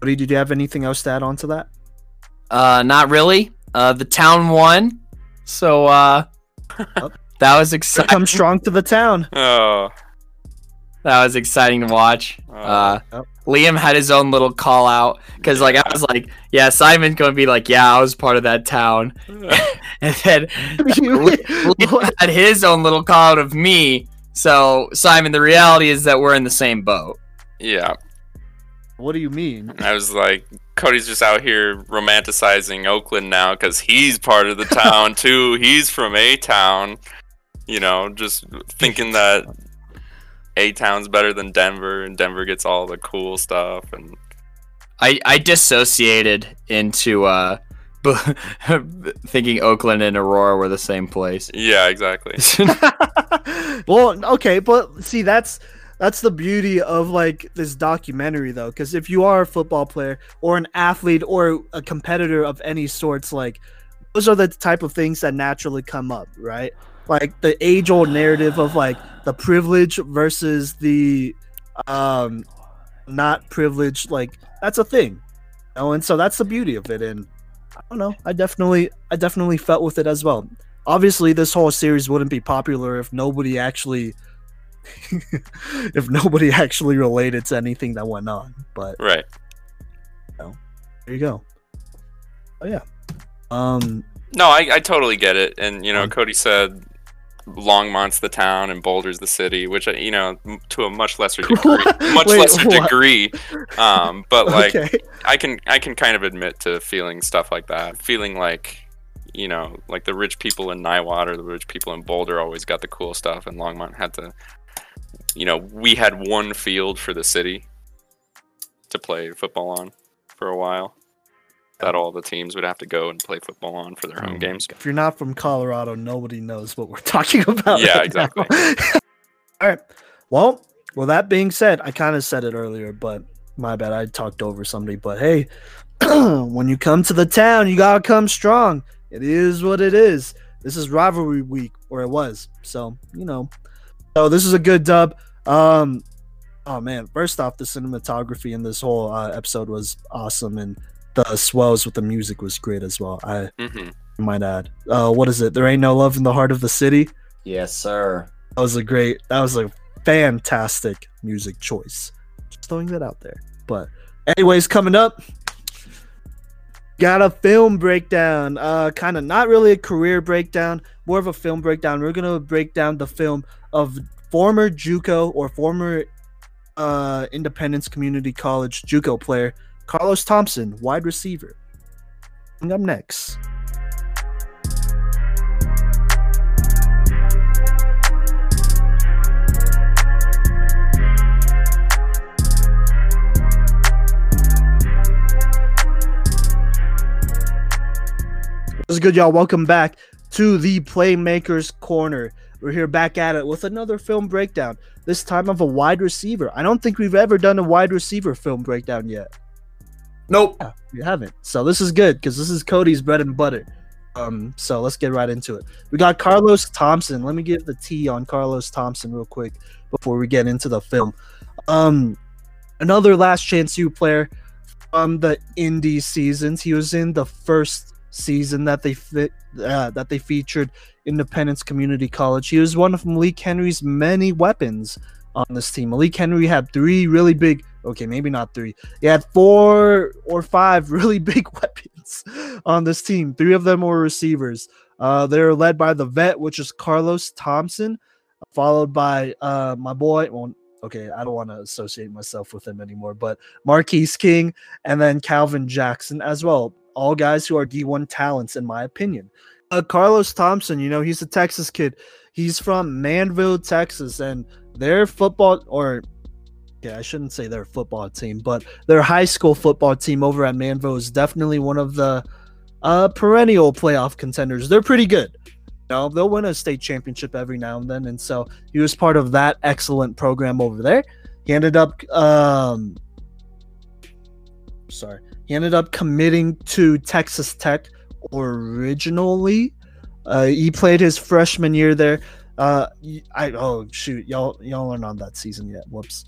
Cody, did you have anything else to add on to that? Uh, not really. Uh, the town won, so uh, Oh. that was exciting. come strong to the town. Oh. That was exciting to watch. Oh. Uh, Yep. Liam had his own little call out because, like, I was like, "Yeah, Simon's gonna be like, yeah, I was part of that town," and then Liam had his own little call out of me. So, Simon, the reality is that we're in the same boat. yeah. what do you mean? I was like, Cody's just out here romanticizing Oakland now because he's part of the town too. He's from A Town, you know, just thinking that A Town's better than Denver, and Denver gets all the cool stuff. And I I dissociated into uh, b- thinking Oakland and Aurora were the same place. yeah, exactly. well, okay, but see that's that's the beauty of like this documentary though because if you are a football player or an athlete or a competitor of any sorts like those are the type of things that naturally come up right like the age old narrative of like the privilege versus the um not privileged like that's a thing you know and so that's the beauty of it and i don't know i definitely i definitely felt with it as well obviously this whole series wouldn't be popular if nobody actually if nobody actually related to anything that went on but right. there you go oh yeah um No, I, I totally get it. And, you know, Um, Cody said Longmont's the town and Boulder's the city, which, uh, you know, to a much lesser degree. much Wait, lesser what? degree. Um, but, like, okay I can I can kind of admit to feeling stuff like that. Feeling like you know, like the rich people in Niwot or the rich people in Boulder always got the cool stuff, and Longmont had to. You know, we had one field for the city to play football on for a while. That all the teams would have to go and play football on for their home Um, games. if you're not from colorado nobody knows what we're talking about Yeah, right exactly. now. all right well well that being said i kind of said it earlier but my bad i talked over somebody but hey when you come to the town you gotta come strong it is what it is this is rivalry week or it was so you know so this is a good dub um oh man first off the cinematography in this whole uh, episode was awesome and the swells with the music was great as well i hmm might add. Uh what is it? There ain't no love in the heart of the city? Yes, sir. that was a great that was a fantastic music choice. Just throwing that out there. But anyways coming up got a film breakdown. Uh kind of not really a career breakdown more of a film breakdown. We're gonna break down the film of former juco or former uh independence community college juco player carlos thompson wide receiver coming up next What's good, y'all? Welcome back to the Playmakers Corner. We're here back at it with another film breakdown. This time of a wide receiver. I don't think we've ever done a wide receiver film breakdown yet. Nope. Yeah, we haven't. So this is good because this is Cody's bread and butter. Um, so let's get right into it. We got Carlos Thompson. Let me give the T on Carlos Thompson real quick before we get into the film. Um, another last chance U player from the indie seasons. He was in the first season that they fit uh, that they featured Independence Community College. He was one of Malik Henry's many weapons on this team. Malik Henry had three really big, okay, maybe not three. He had four or five really big weapons on this team. Three of them were receivers. Uh, they're led by the vet, which is Carlos Thompson, followed by uh, my boy. Well, okay, I don't want to associate myself with him anymore, but Marquise King and then Calvin Jackson as well. All guys who are D1 talents, in my opinion. Uh, Carlos Thompson, you know, he's a Texas kid. He's from Manvel, Texas, and their football, or yeah, I shouldn't say their football team, but their high school football team over at Manvel is definitely one of the uh, perennial playoff contenders. They're pretty good. You know, they'll win a state championship every now and then, and so he was part of that excellent program over there. He ended up, um, sorry, he ended up committing to Texas Tech originally. Uh, he played his freshman year there. Uh, I oh shoot, y'all y'all aren't on that season yet. Whoops.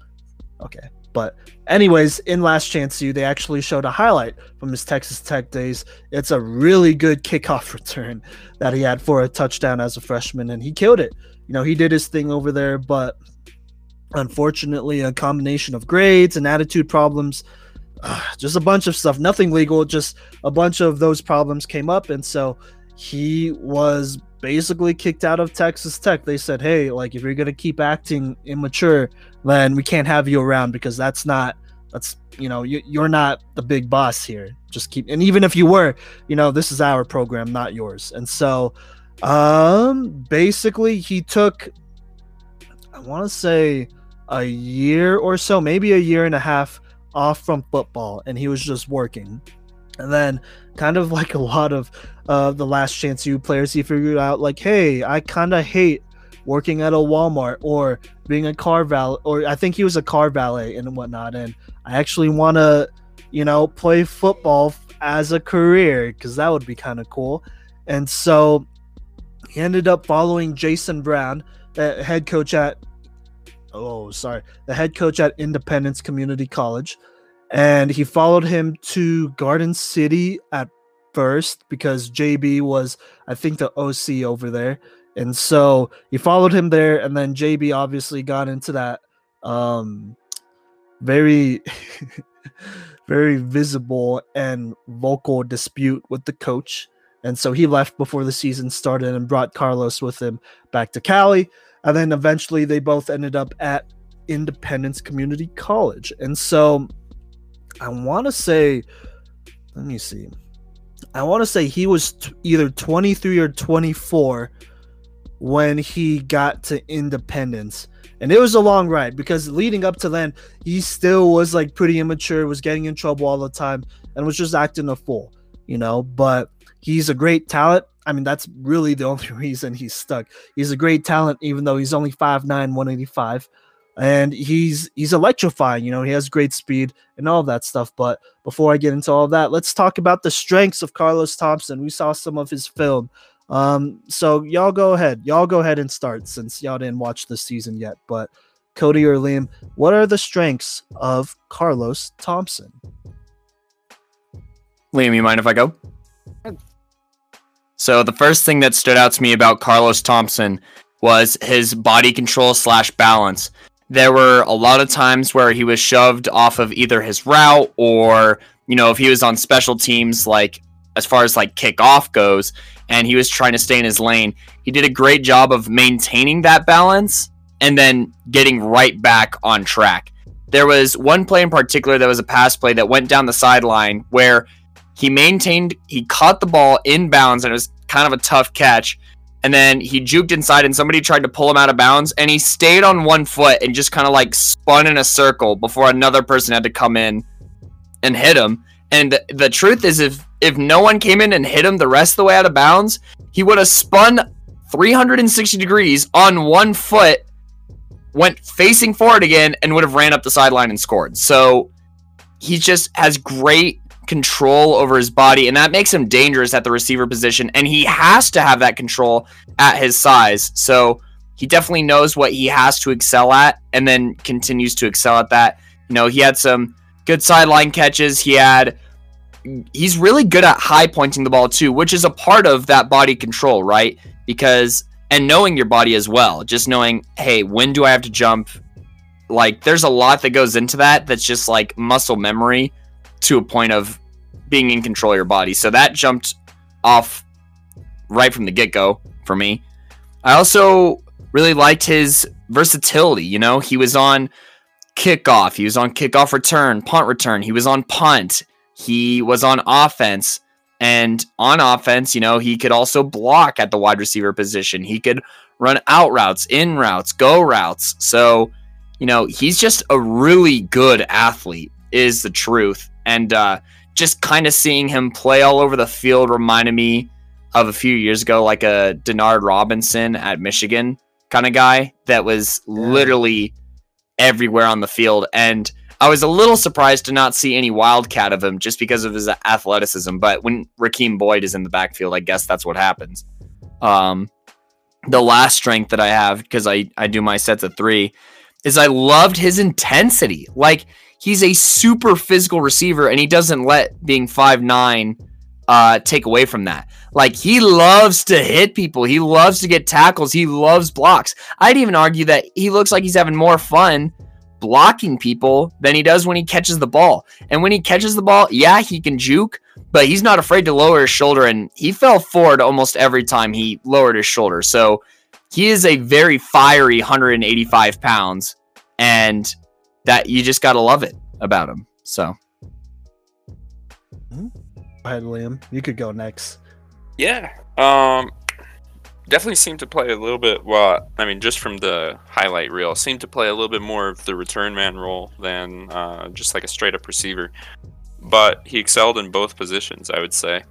Okay, but anyways, in Last Chance U, they actually showed a highlight from his Texas Tech days. It's a really good kickoff return that he had for a touchdown as a freshman, and he killed it. You know, he did his thing over there, but unfortunately, a combination of grades and attitude problems uh, just a bunch of stuff, nothing legal, just a bunch of those problems came up. And so he was basically kicked out of Texas Tech. They said, hey, like, if you're going to keep acting immature, then we can't have you around because that's not, that's, you know, you, you're not the big boss here. Just keep, and even if you were, you know, this is our program, not yours. And so, um, basically, he took, I want to say, a year or so, maybe a year and a half off from football and he was just working. And then, kind of like a lot of uh, the last chance U players, he figured out like, hey, I kind of hate working at a Walmart or being a car valet, or I think he was a car valet and whatnot. And I actually want to, you know, play football as a career because that would be kind of cool. And so he ended up following Jason Brown, the head coach at oh, sorry, the head coach at Independence Community College. And he followed him to Garden City at first because JB was, I think, the OC over there. And so he followed him there. And then JB obviously got into that um, very, very visible and vocal dispute with the coach. And so he left before the season started and brought Carlos with him back to Cali. And then eventually they both ended up at Independence Community College. And so I want to say, let me see. I want to say he was t- either 23 or 24 when he got to Independence. And it was a long ride because leading up to then, he still was like pretty immature, was getting in trouble all the time, and was just acting a fool, you know. But he's a great talent. I mean, that's really the only reason he's stuck. He's a great talent, even though he's only 5'9, 185. And he's he's electrifying, you know, he has great speed and all that stuff. But before I get into all that, let's talk about the strengths of Carlos Thompson. We saw some of his film. Um, so y'all go ahead. Y'all go ahead and start since y'all didn't watch the season yet. But Cody or Liam, what are the strengths of Carlos Thompson? Liam, you mind if I go? So the first thing that stood out to me about Carlos Thompson was his body control slash balance. There were a lot of times where he was shoved off of either his route or, you know, if he was on special teams, like as far as like kickoff goes, and he was trying to stay in his lane, he did a great job of maintaining that balance and then getting right back on track. There was one play in particular that was a pass play that went down the sideline where he maintained, he caught the ball inbounds, and it was kind of a tough catch. And then he juked inside, and somebody tried to pull him out of bounds, and he stayed on one foot and just kind of like spun in a circle before another person had to come in and hit him. And the, the truth is, if if no one came in and hit him the rest of the way out of bounds, he would have spun 360 degrees on one foot, went facing forward again, and would have ran up the sideline and scored. So he just has great control over his body, and that makes him dangerous at the receiver position. And he has to have that control at his size. So he definitely knows what he has to excel at, and then continues to excel at that. You know, he had some good sideline catches. He had he's really good at high pointing the ball too, which is a part of that body control, right? Because and knowing your body as well, just knowing, hey, when do I have to jump? Like there's a lot that goes into that that's just like muscle memory to a point of being in control of your body. So that jumped off right from the get-go for me. I also really liked his versatility, you know, he was on kickoff, he was on kickoff return, punt return, he was on punt, he was on offense. And on offense, you know, he could also block at the wide receiver position. He could run out routes, in routes, go routes. So, you know, he's just a really good athlete, is the truth. And uh, just kind of seeing him play all over the field reminded me of a few years ago, like a Denard Robinson at Michigan kind of guy that was yeah. literally everywhere on the field. And I was a little surprised to not see any wildcat of him just because of his athleticism. But when Rakeem Boyd is in the backfield, I guess that's what happens. Um, the last strength that I have, because I, I do my sets of three, is I loved his intensity. Like, he's a super physical receiver, and he doesn't let being five nine uh, take away from that. Like he loves to hit people. He loves to get tackles. He loves blocks. I'd even argue that he looks like he's having more fun blocking people than he does when he catches the ball. And when he catches the ball, yeah, he can juke, but he's not afraid to lower his shoulder. And he fell forward almost every time he lowered his shoulder. So he is a very fiery 185 pounds, and that you just got to love it about him. So. Go ahead, Liam. You could go next. Yeah. Um, definitely seemed to play a little bit. Well, I mean, just from the highlight reel, seemed to play a little bit more of the return man role than uh, just like a straight up receiver. But he excelled in both positions, I would say.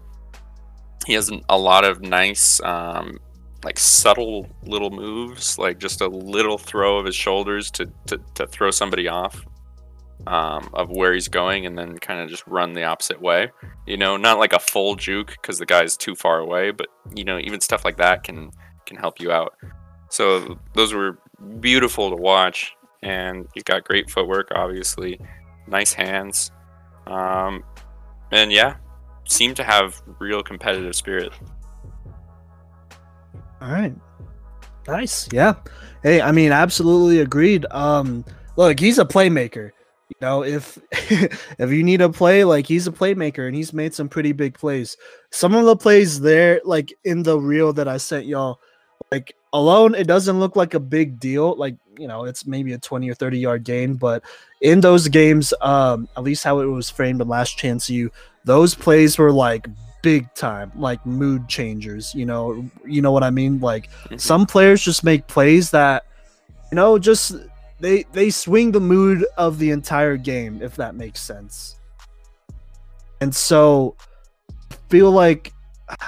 He has a lot of nice, um, like subtle little moves, like just a little throw of his shoulders to to, to throw somebody off um, of where he's going, and then kind of just run the opposite way. You know, not like a full juke because the guy's too far away, but you know, even stuff like that can can help you out. So those were beautiful to watch, and he's got great footwork, obviously, nice hands, um, and yeah, seemed to have real competitive spirit. All right, nice, yeah. Hey, I mean, absolutely agreed. Um, look, he's a playmaker. You know, if if you need a play, like he's a playmaker and he's made some pretty big plays. Some of the plays there, like in the reel that I sent y'all, like alone, it doesn't look like a big deal. Like, you know, it's maybe a 20 or 30 yard gain, but in those games, um, at least how it was framed in last chance U, those plays were like big time, like mood changers, you know, you know what I mean? Like mm-hmm. some players just make plays that, you know, just they they swing the mood of the entire game if that makes sense and so feel like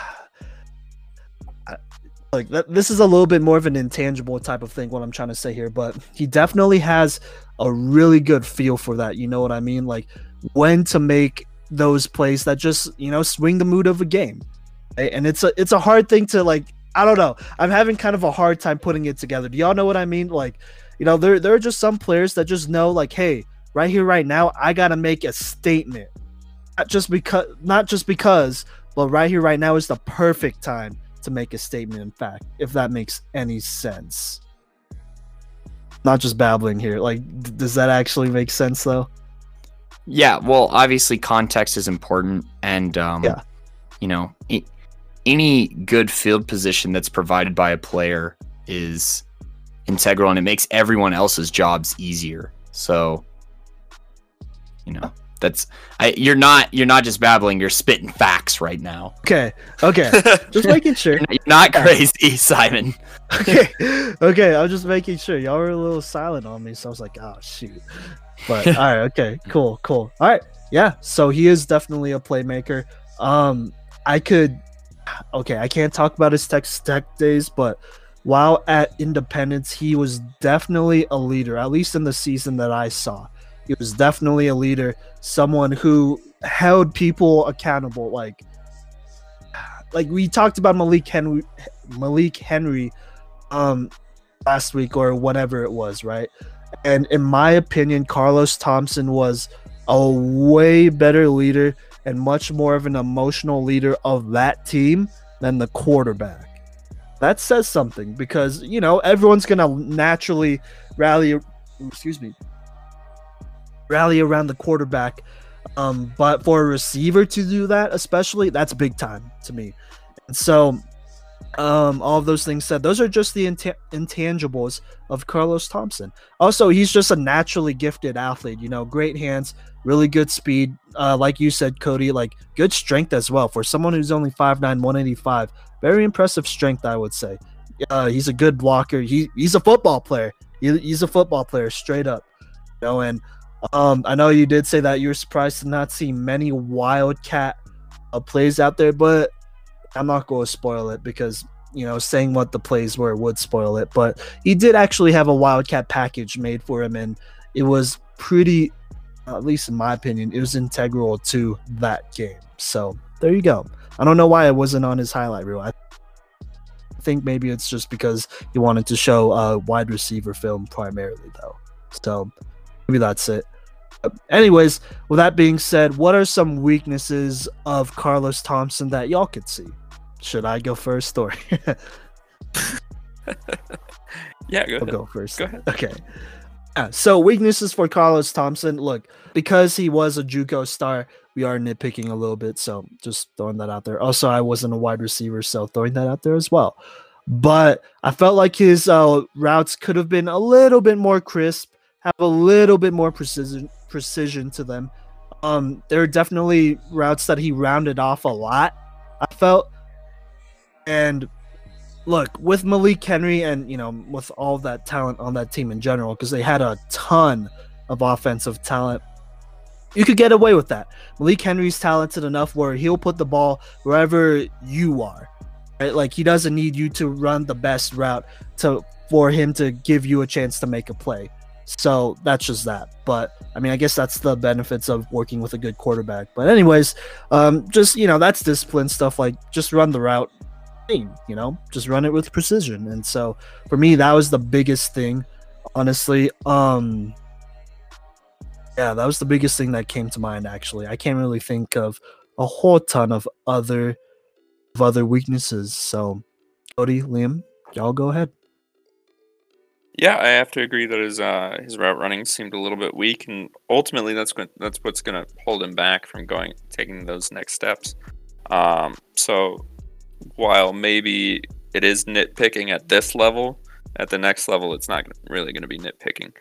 like that, this is a little bit more of an intangible type of thing what i'm trying to say here but he definitely has a really good feel for that you know what i mean like when to make those plays that just you know swing the mood of a game and it's a it's a hard thing to like i don't know i'm having kind of a hard time putting it together do y'all know what i mean like you know, there there are just some players that just know like, hey, right here, right now, I gotta make a statement. Not just because not just because, but right here, right now is the perfect time to make a statement, in fact, if that makes any sense. Not just babbling here. Like, does that actually make sense though? Yeah, well, obviously context is important and um yeah. you know, any good field position that's provided by a player is integral and it makes everyone else's jobs easier. So, you know, that's I, you're not you're not just babbling, you're spitting facts right now. Okay. Okay. just making sure. You're not crazy, Simon. okay. Okay, I'm just making sure. Y'all were a little silent on me, so I was like, "Oh, shoot." But all right, okay. Cool, cool. All right. Yeah, so he is definitely a playmaker. Um I could okay, I can't talk about his tech tech days, but while at Independence, he was definitely a leader, at least in the season that I saw. He was definitely a leader, someone who held people accountable. Like, like we talked about Malik Henry, Malik Henry, um, last week or whatever it was, right? And in my opinion, Carlos Thompson was a way better leader and much more of an emotional leader of that team than the quarterback. That says something because you know everyone's gonna naturally rally. Excuse me, rally around the quarterback. Um, but for a receiver to do that, especially, that's big time to me. And so, um, all of those things said, those are just the int- intangibles of Carlos Thompson. Also, he's just a naturally gifted athlete. You know, great hands, really good speed. Uh, like you said, Cody, like good strength as well for someone who's only 5'9", 185. Very impressive strength, I would say. Uh, he's a good blocker. He he's a football player. He, he's a football player, straight up. You know, and um, I know you did say that you were surprised to not see many wildcat uh, plays out there, but I'm not going to spoil it because you know saying what the plays were would spoil it. But he did actually have a wildcat package made for him, and it was pretty, at least in my opinion, it was integral to that game. So there you go. I don't know why it wasn't on his highlight reel. I think maybe it's just because he wanted to show a wide receiver film primarily, though. So maybe that's it. Anyways, with that being said, what are some weaknesses of Carlos Thompson that y'all could see? Should I go first or? yeah, go ahead. go first. Go ahead. Okay. Uh, so weaknesses for Carlos Thompson. Look, because he was a JUCO star, we are nitpicking a little bit. So just throwing that out there. Also, I wasn't a wide receiver, so throwing that out there as well. But I felt like his uh, routes could have been a little bit more crisp, have a little bit more precision precision to them. Um, there are definitely routes that he rounded off a lot. I felt, and look with Malik Henry and you know with all that talent on that team in general because they had a ton of offensive talent. You could get away with that. Malik Henry's talented enough where he'll put the ball wherever you are. Right? Like he doesn't need you to run the best route to for him to give you a chance to make a play. So that's just that. But I mean, I guess that's the benefits of working with a good quarterback. But anyways, um, just you know, that's discipline stuff. Like just run the route, you know, just run it with precision. And so for me, that was the biggest thing, honestly. Um, yeah, that was the biggest thing that came to mind. Actually, I can't really think of a whole ton of other of other weaknesses. So, Cody, Liam, y'all go ahead. Yeah, I have to agree that his uh, his route running seemed a little bit weak, and ultimately that's going that's what's going to hold him back from going taking those next steps. Um, so while maybe it is nitpicking at this level, at the next level it's not really going to be nitpicking.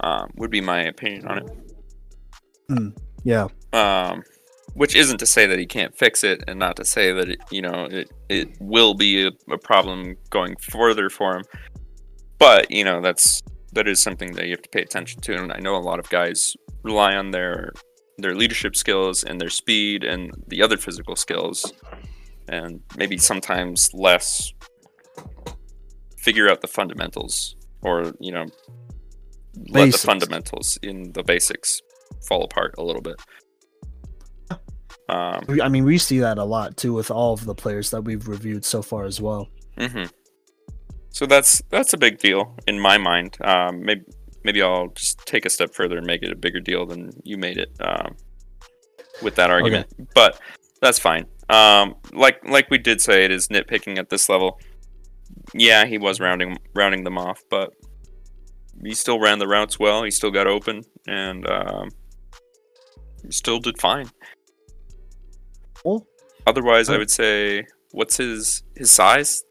Um, would be my opinion on it. Yeah, Um, which isn't to say that he can't fix it, and not to say that it, you know it it will be a, a problem going further for him. But you know that's that is something that you have to pay attention to, and I know a lot of guys rely on their their leadership skills and their speed and the other physical skills, and maybe sometimes less figure out the fundamentals or you know let the fundamentals in the basics fall apart a little bit. Um, I mean, we see that a lot too with all of the players that we've reviewed so far as well. hmm So that's that's a big deal in my mind. Um, maybe maybe I'll just take a step further and make it a bigger deal than you made it um, with that argument. But that's fine. Um, like like we did say, it is nitpicking at this level. Yeah, he was rounding rounding them off, but he still ran the routes well. He still got open, and um, he still did fine. Well, Otherwise, I would say, what's his his size?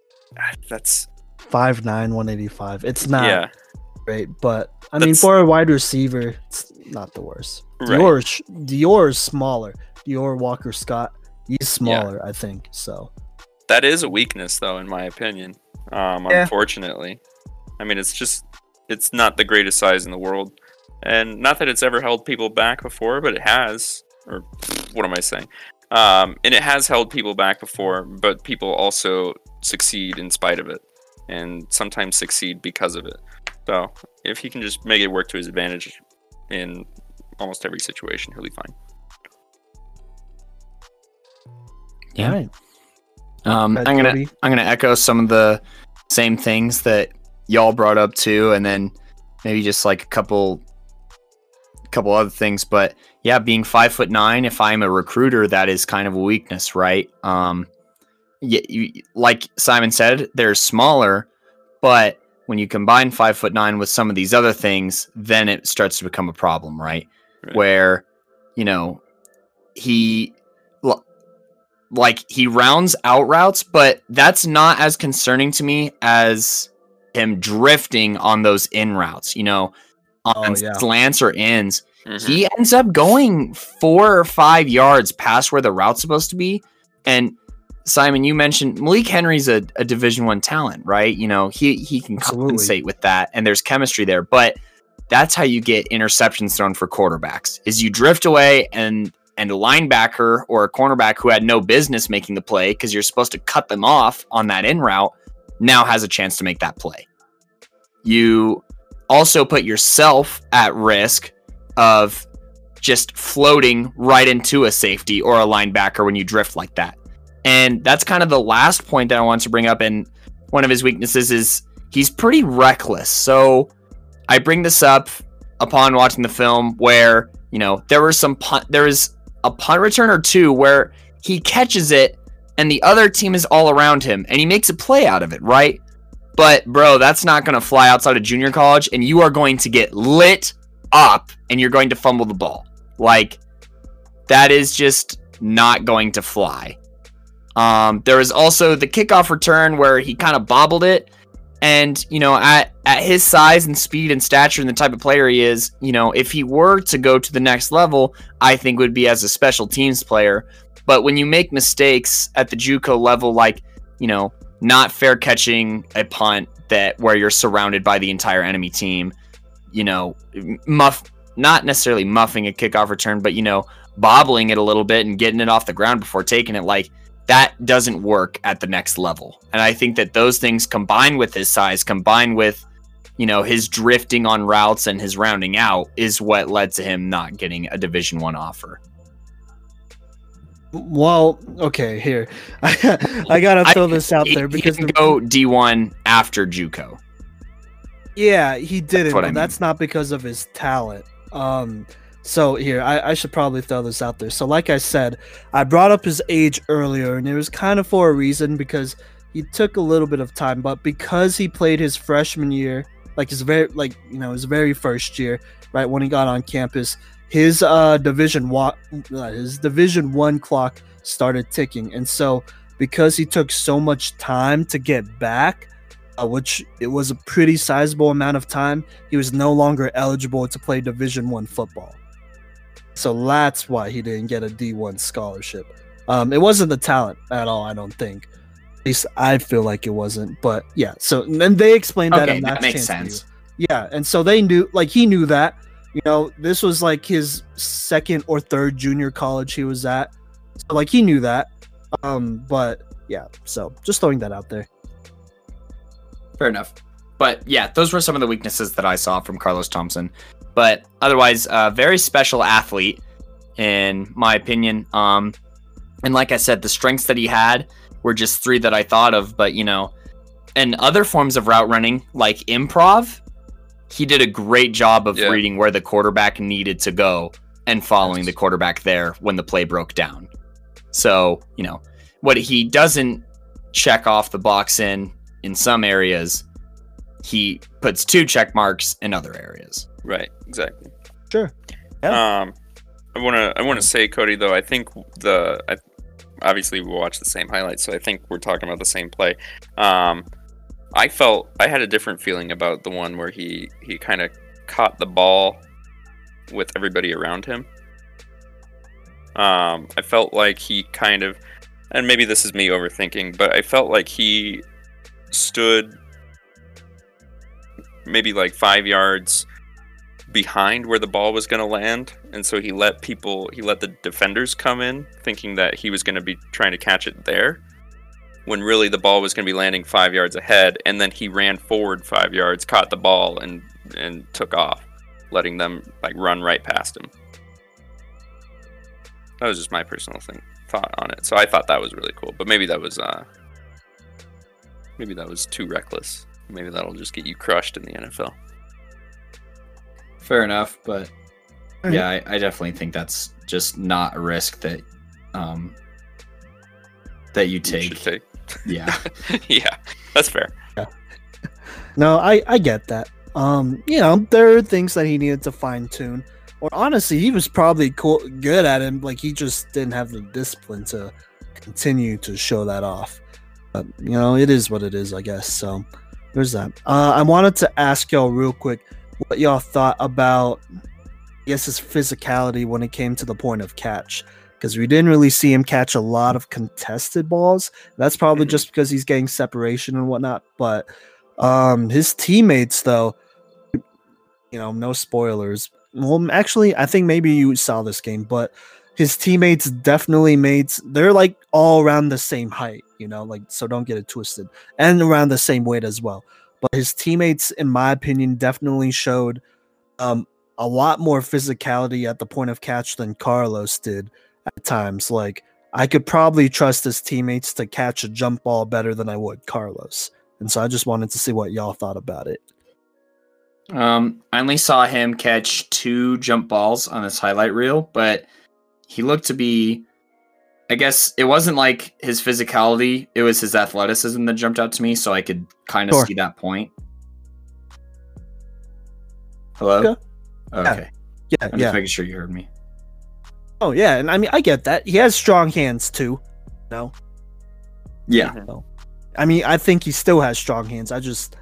That's five nine, one eighty five. It's not yeah. great, but I mean, for a wide receiver, it's not the worst. Right. Dior, sh- Dior is smaller. Dior Walker Scott, he's smaller, I think. So That is a weakness, though, in my opinion. Um, Yeah. Unfortunately, I mean, it's just it's not the greatest size in the world, and not that it's ever held people back before, but it has. Or what am I saying? Um, and it has held people back before, but people also succeed in spite of it, and sometimes succeed because of it. So if he can just make it work to his advantage in almost every situation, he'll be fine. Yeah. All right. Um, I'm gonna Cody. I'm gonna echo some of the same things that y'all brought up too, and then maybe just like a couple couple other things. But yeah, being five foot nine, if I'm a recruiter, that is kind of a weakness, right? Um, yeah, you, like Simon said, they're smaller, but when you combine five foot nine with some of these other things, then it starts to become a problem, right? Right. Where, you know, he like he rounds out routes, but that's not as concerning to me as him drifting on those in routes, you know, on Oh, yeah. slants or ins. Mhm. He ends up going four or five yards past where the route's supposed to be. And Simon, you mentioned Malik Henry's a, a Division One talent, right? You know, he he can Absolutely. compensate with that, and there's chemistry there. But that's how you get interceptions thrown for quarterbacks: is you drift away and and a linebacker or a cornerback who had no business making the play because you're supposed to cut them off on that in route now has a chance to make that play. You also put yourself at risk of just floating right into a safety or a linebacker when you drift like that. And that's kind of the last point that I want to bring up. And one of his weaknesses is he's pretty reckless. So I bring this up upon watching the film where, you know, there was some punt, there was a punt return or two where he catches it and the other team is all around him and he makes a play out of it, right? But bro, that's not going to fly outside of junior college and you are going to get lit up and you're going to fumble the ball. Like that is just not going to fly. Um, there was also the kickoff return where he kind of bobbled it, and you know, at at his size and speed and stature and the type of player he is, you know, if he were to go to the next level, I think would be as a special teams player. But when you make mistakes at the JUCO level, like you know, not fair catching a punt that where you're surrounded by the entire enemy team, you know, muff not necessarily muffing a kickoff return, but you know, bobbling it a little bit and getting it off the ground before taking it, like that doesn't work at the next level. And I think that those things combined with his size, combined with you know his drifting on routes and his rounding out, is what led to him not getting a Division One offer. Well, okay, here I, I gotta I- throw this out He- there he because didn't the- go D one after JUCO. Yeah, he didn't, I that's not because of his talent. Um, so here, I, I should probably throw this out there. So, like I said, I brought up his age earlier, and it was kind of for a reason because he took a little bit of time, but because he played his freshman year, like his very, like you know, his very first year, right when he got on campus, his uh division one, uh, his division one clock started ticking, and so because he took so much time to get back uh, which it was a pretty sizable amount of time, he was no longer eligible to play Division One football. So that's why he didn't get a D1 scholarship. Um, it wasn't the talent at all, I don't think. At least I feel like it wasn't. But yeah, so and then they explained that Okay, in that makes sense. Yeah, and so they knew, like he knew that. You know, this was like his second or third junior college he was at. So like he knew that. Um, but yeah, so just throwing that out there. Fair enough. But yeah, those were some of the weaknesses that I saw from Carlos Thompson. But otherwise, a very special athlete, in my opinion. Um, and like I said, the strengths that he had were just three that I thought of. But you know, and other forms of route running, like improv, he did a great job of Yeah. reading where the quarterback needed to go and following the quarterback there when the play broke down. So you know, what he doesn't check off the box in in some areas, he puts two check marks in other areas. Right, exactly. Sure. Um, I want to I want to say, Cody, though. I think the I, obviously we watch the same highlights, so I think we're talking about the same play. Um, I felt I had a different feeling about the one where he he kind of caught the ball with everybody around him. Um, I felt like he kind of, and maybe this is me overthinking, but I felt like he stood maybe like five yards behind where the ball was going to land and so he let people he let the defenders come in thinking that he was going to be trying to catch it there when really the ball was going to be landing five yards ahead and then he ran forward five yards caught the ball and and took off letting them like run right past him that was just my personal thing thought on it. So I thought that was really cool. But maybe that was uh maybe that was too reckless. Maybe that'll just get you crushed in the NFL. Fair enough, but Alright. yeah, I, I definitely think that's just not a risk that um that you You take. should take. Yeah. yeah, that's fair. No, I I get that. Um, you know, there are things that he needed to fine tune. Or honestly, he was probably cool, good at him. Like he just didn't have the discipline to continue to show that off. But you know, it is what it is, I guess. So there's that. Uh, I wanted to ask y'all real quick what y'all thought about, guess, his physicality when it came to the point of catch. Because we didn't really see him catch a lot of contested balls. That's probably Mhm. just because he's getting separation and whatnot. But um, his teammates, though, you know, no spoilers. Well, actually, I think maybe you saw this game, but his teammates definitely made. They're like all around the same height, you know, like so don't get it twisted, and around the same weight as well. But his teammates, in my opinion, definitely showed um a lot more physicality at the point of catch than Carlos did at times. Like I could probably trust his teammates to catch a jump ball better than I would Carlos. And so I just wanted to see what y'all thought about it. Um, I only saw him catch two jump balls on this highlight reel, but he looked to be. I guess it wasn't like his physicality; it was his athleticism that jumped out to me, so I could kind of Sure. see that point. Hello. Okay. Okay. Yeah, I'm yeah. just making sure you heard me. Oh yeah, and I mean I get that. He has strong hands too. No. Yeah. I mean I think he still has strong hands. I just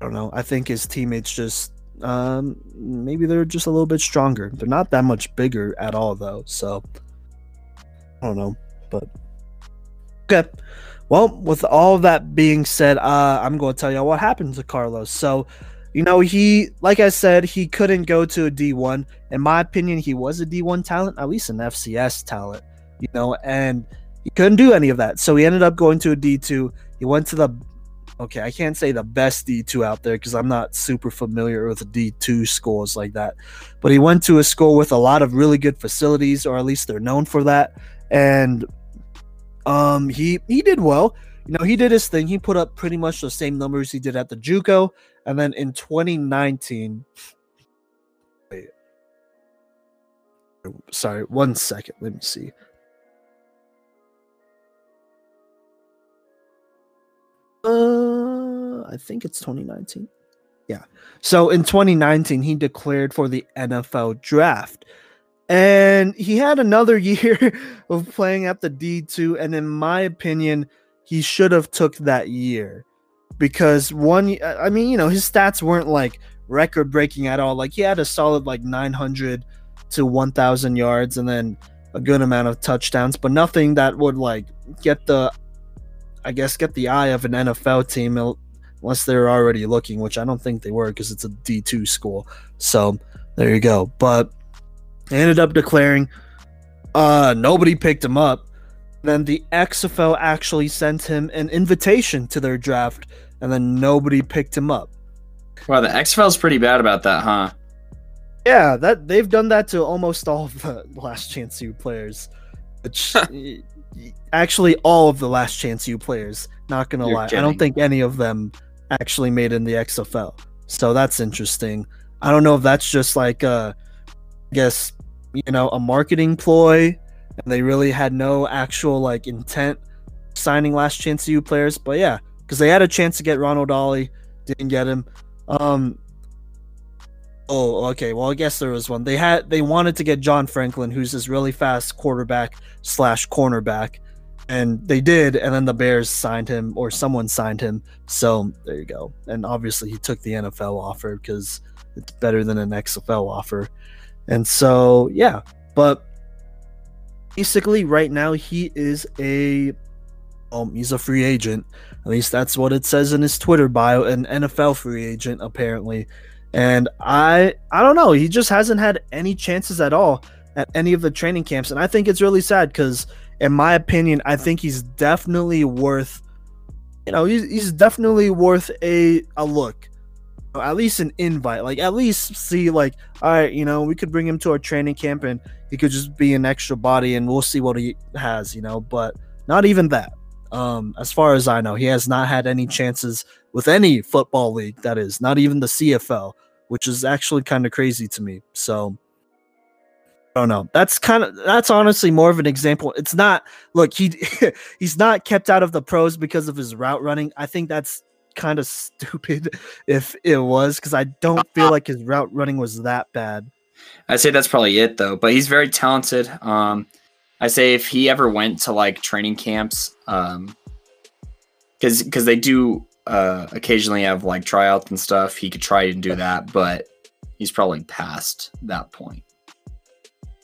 I don't know. I think his teammates just um maybe they're just a little bit stronger. They're not that much bigger at all though. So I don't know, but okay. Well, with all that being said, uh I'm going to tell you what happened to Carlos. So, you know, he like I said, he couldn't go to a D1. In my opinion, he was a D1 talent, at least an FCS talent, you know, and he couldn't do any of that. So he ended up going to a D2. He went to the okay, I can't say the best D2 out there because I'm not super familiar with D2 schools like that. But he went to a school with a lot of really good facilities, or at least they're known for that. And um he he did well. You know, he did his thing. He put up pretty much the same numbers he did at the JUCO. And then in 2019, wait, sorry, one second. Let me see. Uh, I think it's 2019. Yeah. So in 2019, he declared for the NFL draft. And he had another year of playing at the D2 and in my opinion, he should have took that year because one I mean, you know, his stats weren't like record breaking at all. Like he had a solid like 900 to 1000 yards and then a good amount of touchdowns, but nothing that would like get the I guess get the eye of an NFL team unless they're already looking, which I don't think they were because it's a D2 school. So there you go. But they ended up declaring uh nobody picked him up. Then the XFL actually sent him an invitation to their draft, and then nobody picked him up. Wow, the XFL's pretty bad about that, huh? Yeah, that they've done that to almost all of the last chance U players. Which actually all of the last chance U players, not gonna You're lie. I don't think any of them actually made in the XFL. So that's interesting. I don't know if that's just like uh I guess, you know, a marketing ploy and they really had no actual like intent signing last chance U players, but yeah, because they had a chance to get Ronald Ollie, didn't get him. Um Oh, okay. Well, I guess there was one. They had they wanted to get John Franklin, who's this really fast quarterback slash cornerback, and they did. And then the Bears signed him, or someone signed him. So there you go. And obviously, he took the NFL offer because it's better than an XFL offer. And so yeah, but basically, right now he is a um he's a free agent. At least that's what it says in his Twitter bio. An NFL free agent, apparently and I I don't know. He just hasn't had any chances at all at any of the training camps, and I think it's really sad because, in my opinion, I think he's definitely worth. You know, he's, he's definitely worth a a look, at least an invite. Like at least see like, all right, you know, we could bring him to our training camp, and he could just be an extra body, and we'll see what he has, you know. But not even that. Um, as far as I know, he has not had any chances with any football league. That is not even the CFL, which is actually kind of crazy to me. So don't know. That's kind of that's honestly more of an example. It's not look, he he's not kept out of the pros because of his route running. I think that's kind of stupid if it was because I don't feel like his route running was that bad. I'd say that's probably it though. But he's very talented. Um I say if he ever went to like training camps, um because because they do uh occasionally have like tryouts and stuff, he could try and do that, but he's probably past that point.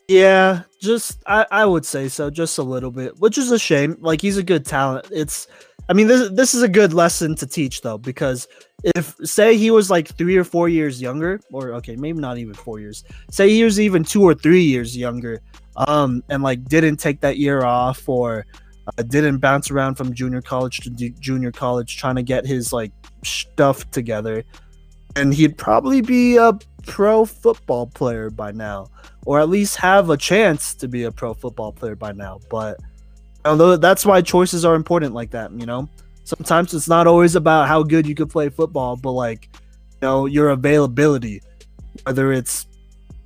Yeah, just I, I would say so, just a little bit, which is a shame. Like he's a good talent. It's I mean this this is a good lesson to teach though, because if say he was like three or four years younger, or okay, maybe not even four years, say he was even two or three years younger, um, and like didn't take that year off or uh, didn't bounce around from junior college to d- junior college trying to get his like stuff together, and he'd probably be a pro football player by now or at least have a chance to be a pro football player by now. But although that's why choices are important like that, you know. Sometimes it's not always about how good you could play football, but like you know your availability, whether it's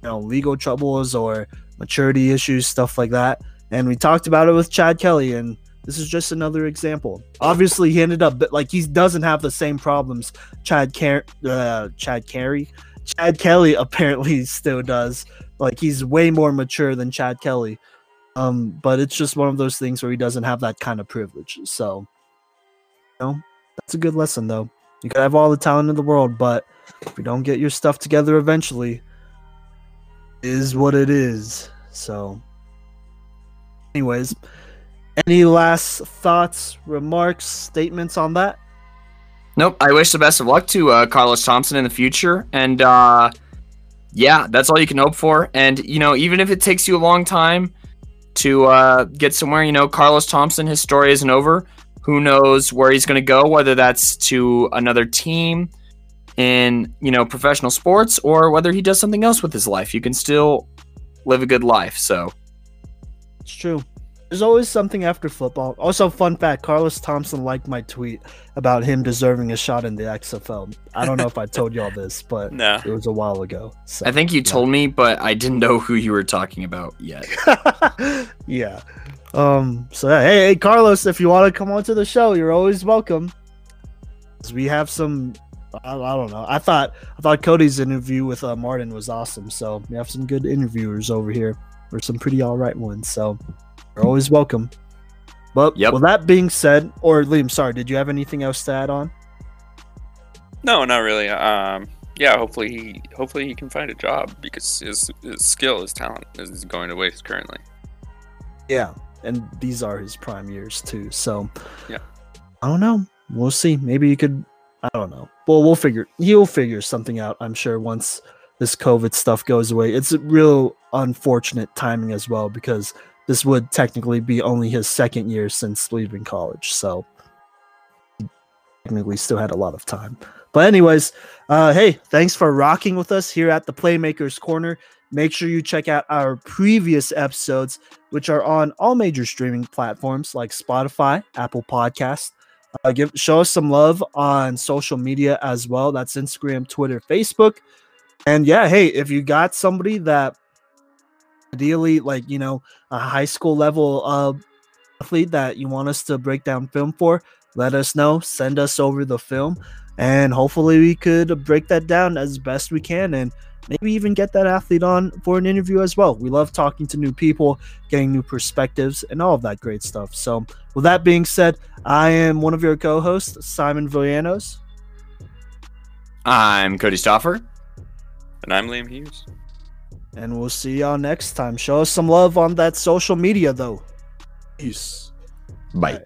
you know legal troubles or maturity issues, stuff like that. And we talked about it with Chad Kelly, and this is just another example. Obviously, he ended up but like he doesn't have the same problems Chad Car- uh, Chad Carey, Chad Kelly apparently still does like he's way more mature than Chad Kelly. Um, but it's just one of those things where he doesn't have that kind of privilege. So, you know, that's a good lesson though. You could have all the talent in the world, but if you don't get your stuff together eventually, is what it is. So, anyways, any last thoughts, remarks, statements on that? Nope. I wish the best of luck to uh, Carlos Thompson in the future, and uh, yeah, that's all you can hope for. And you know, even if it takes you a long time to uh, get somewhere, you know, Carlos Thompson, his story isn't over. Who knows where he's going to go? Whether that's to another team in you know professional sports, or whether he does something else with his life. You can still live a good life. So it's true. There's always something after football. Also, fun fact: Carlos Thompson liked my tweet about him deserving a shot in the XFL. I don't know if I told y'all this, but no. it was a while ago. So, I think you yeah. told me, but I didn't know who you were talking about yet. yeah. Um. So hey, hey, Carlos, if you want to come onto the show, you're always welcome. We have some. I, I, don't know. I thought I thought Cody's interview with uh, Martin was awesome. So we have some good interviewers over here, or some pretty all right ones. So you're always welcome. But yep. with that being said, or Liam, sorry, did you have anything else to add on? No, not really. Um, yeah, hopefully he hopefully he can find a job because his, his skill, his talent is going to waste currently. Yeah, and these are his prime years too. So yeah, I don't know. We'll see. Maybe you could. I don't know. Well, we'll figure. He'll figure something out. I'm sure once this COVID stuff goes away. It's a real unfortunate timing as well because this would technically be only his second year since leaving college. So he technically still had a lot of time. But anyways, uh, hey, thanks for rocking with us here at the Playmakers Corner. Make sure you check out our previous episodes, which are on all major streaming platforms like Spotify, Apple Podcast. Uh, give show us some love on social media as well. That's Instagram, Twitter, Facebook. And yeah, hey, if you got somebody that ideally like you know a high school level uh, athlete that you want us to break down film for let us know send us over the film and hopefully we could break that down as best we can and maybe even get that athlete on for an interview as well. We love talking to new people getting new perspectives and all of that great stuff. So with that being said i am one of your co-hosts simon villanos. I'm cody stoffer and i'm liam hughes and we'll see y'all next time. Show us some love on that social media, though. Peace. Bye.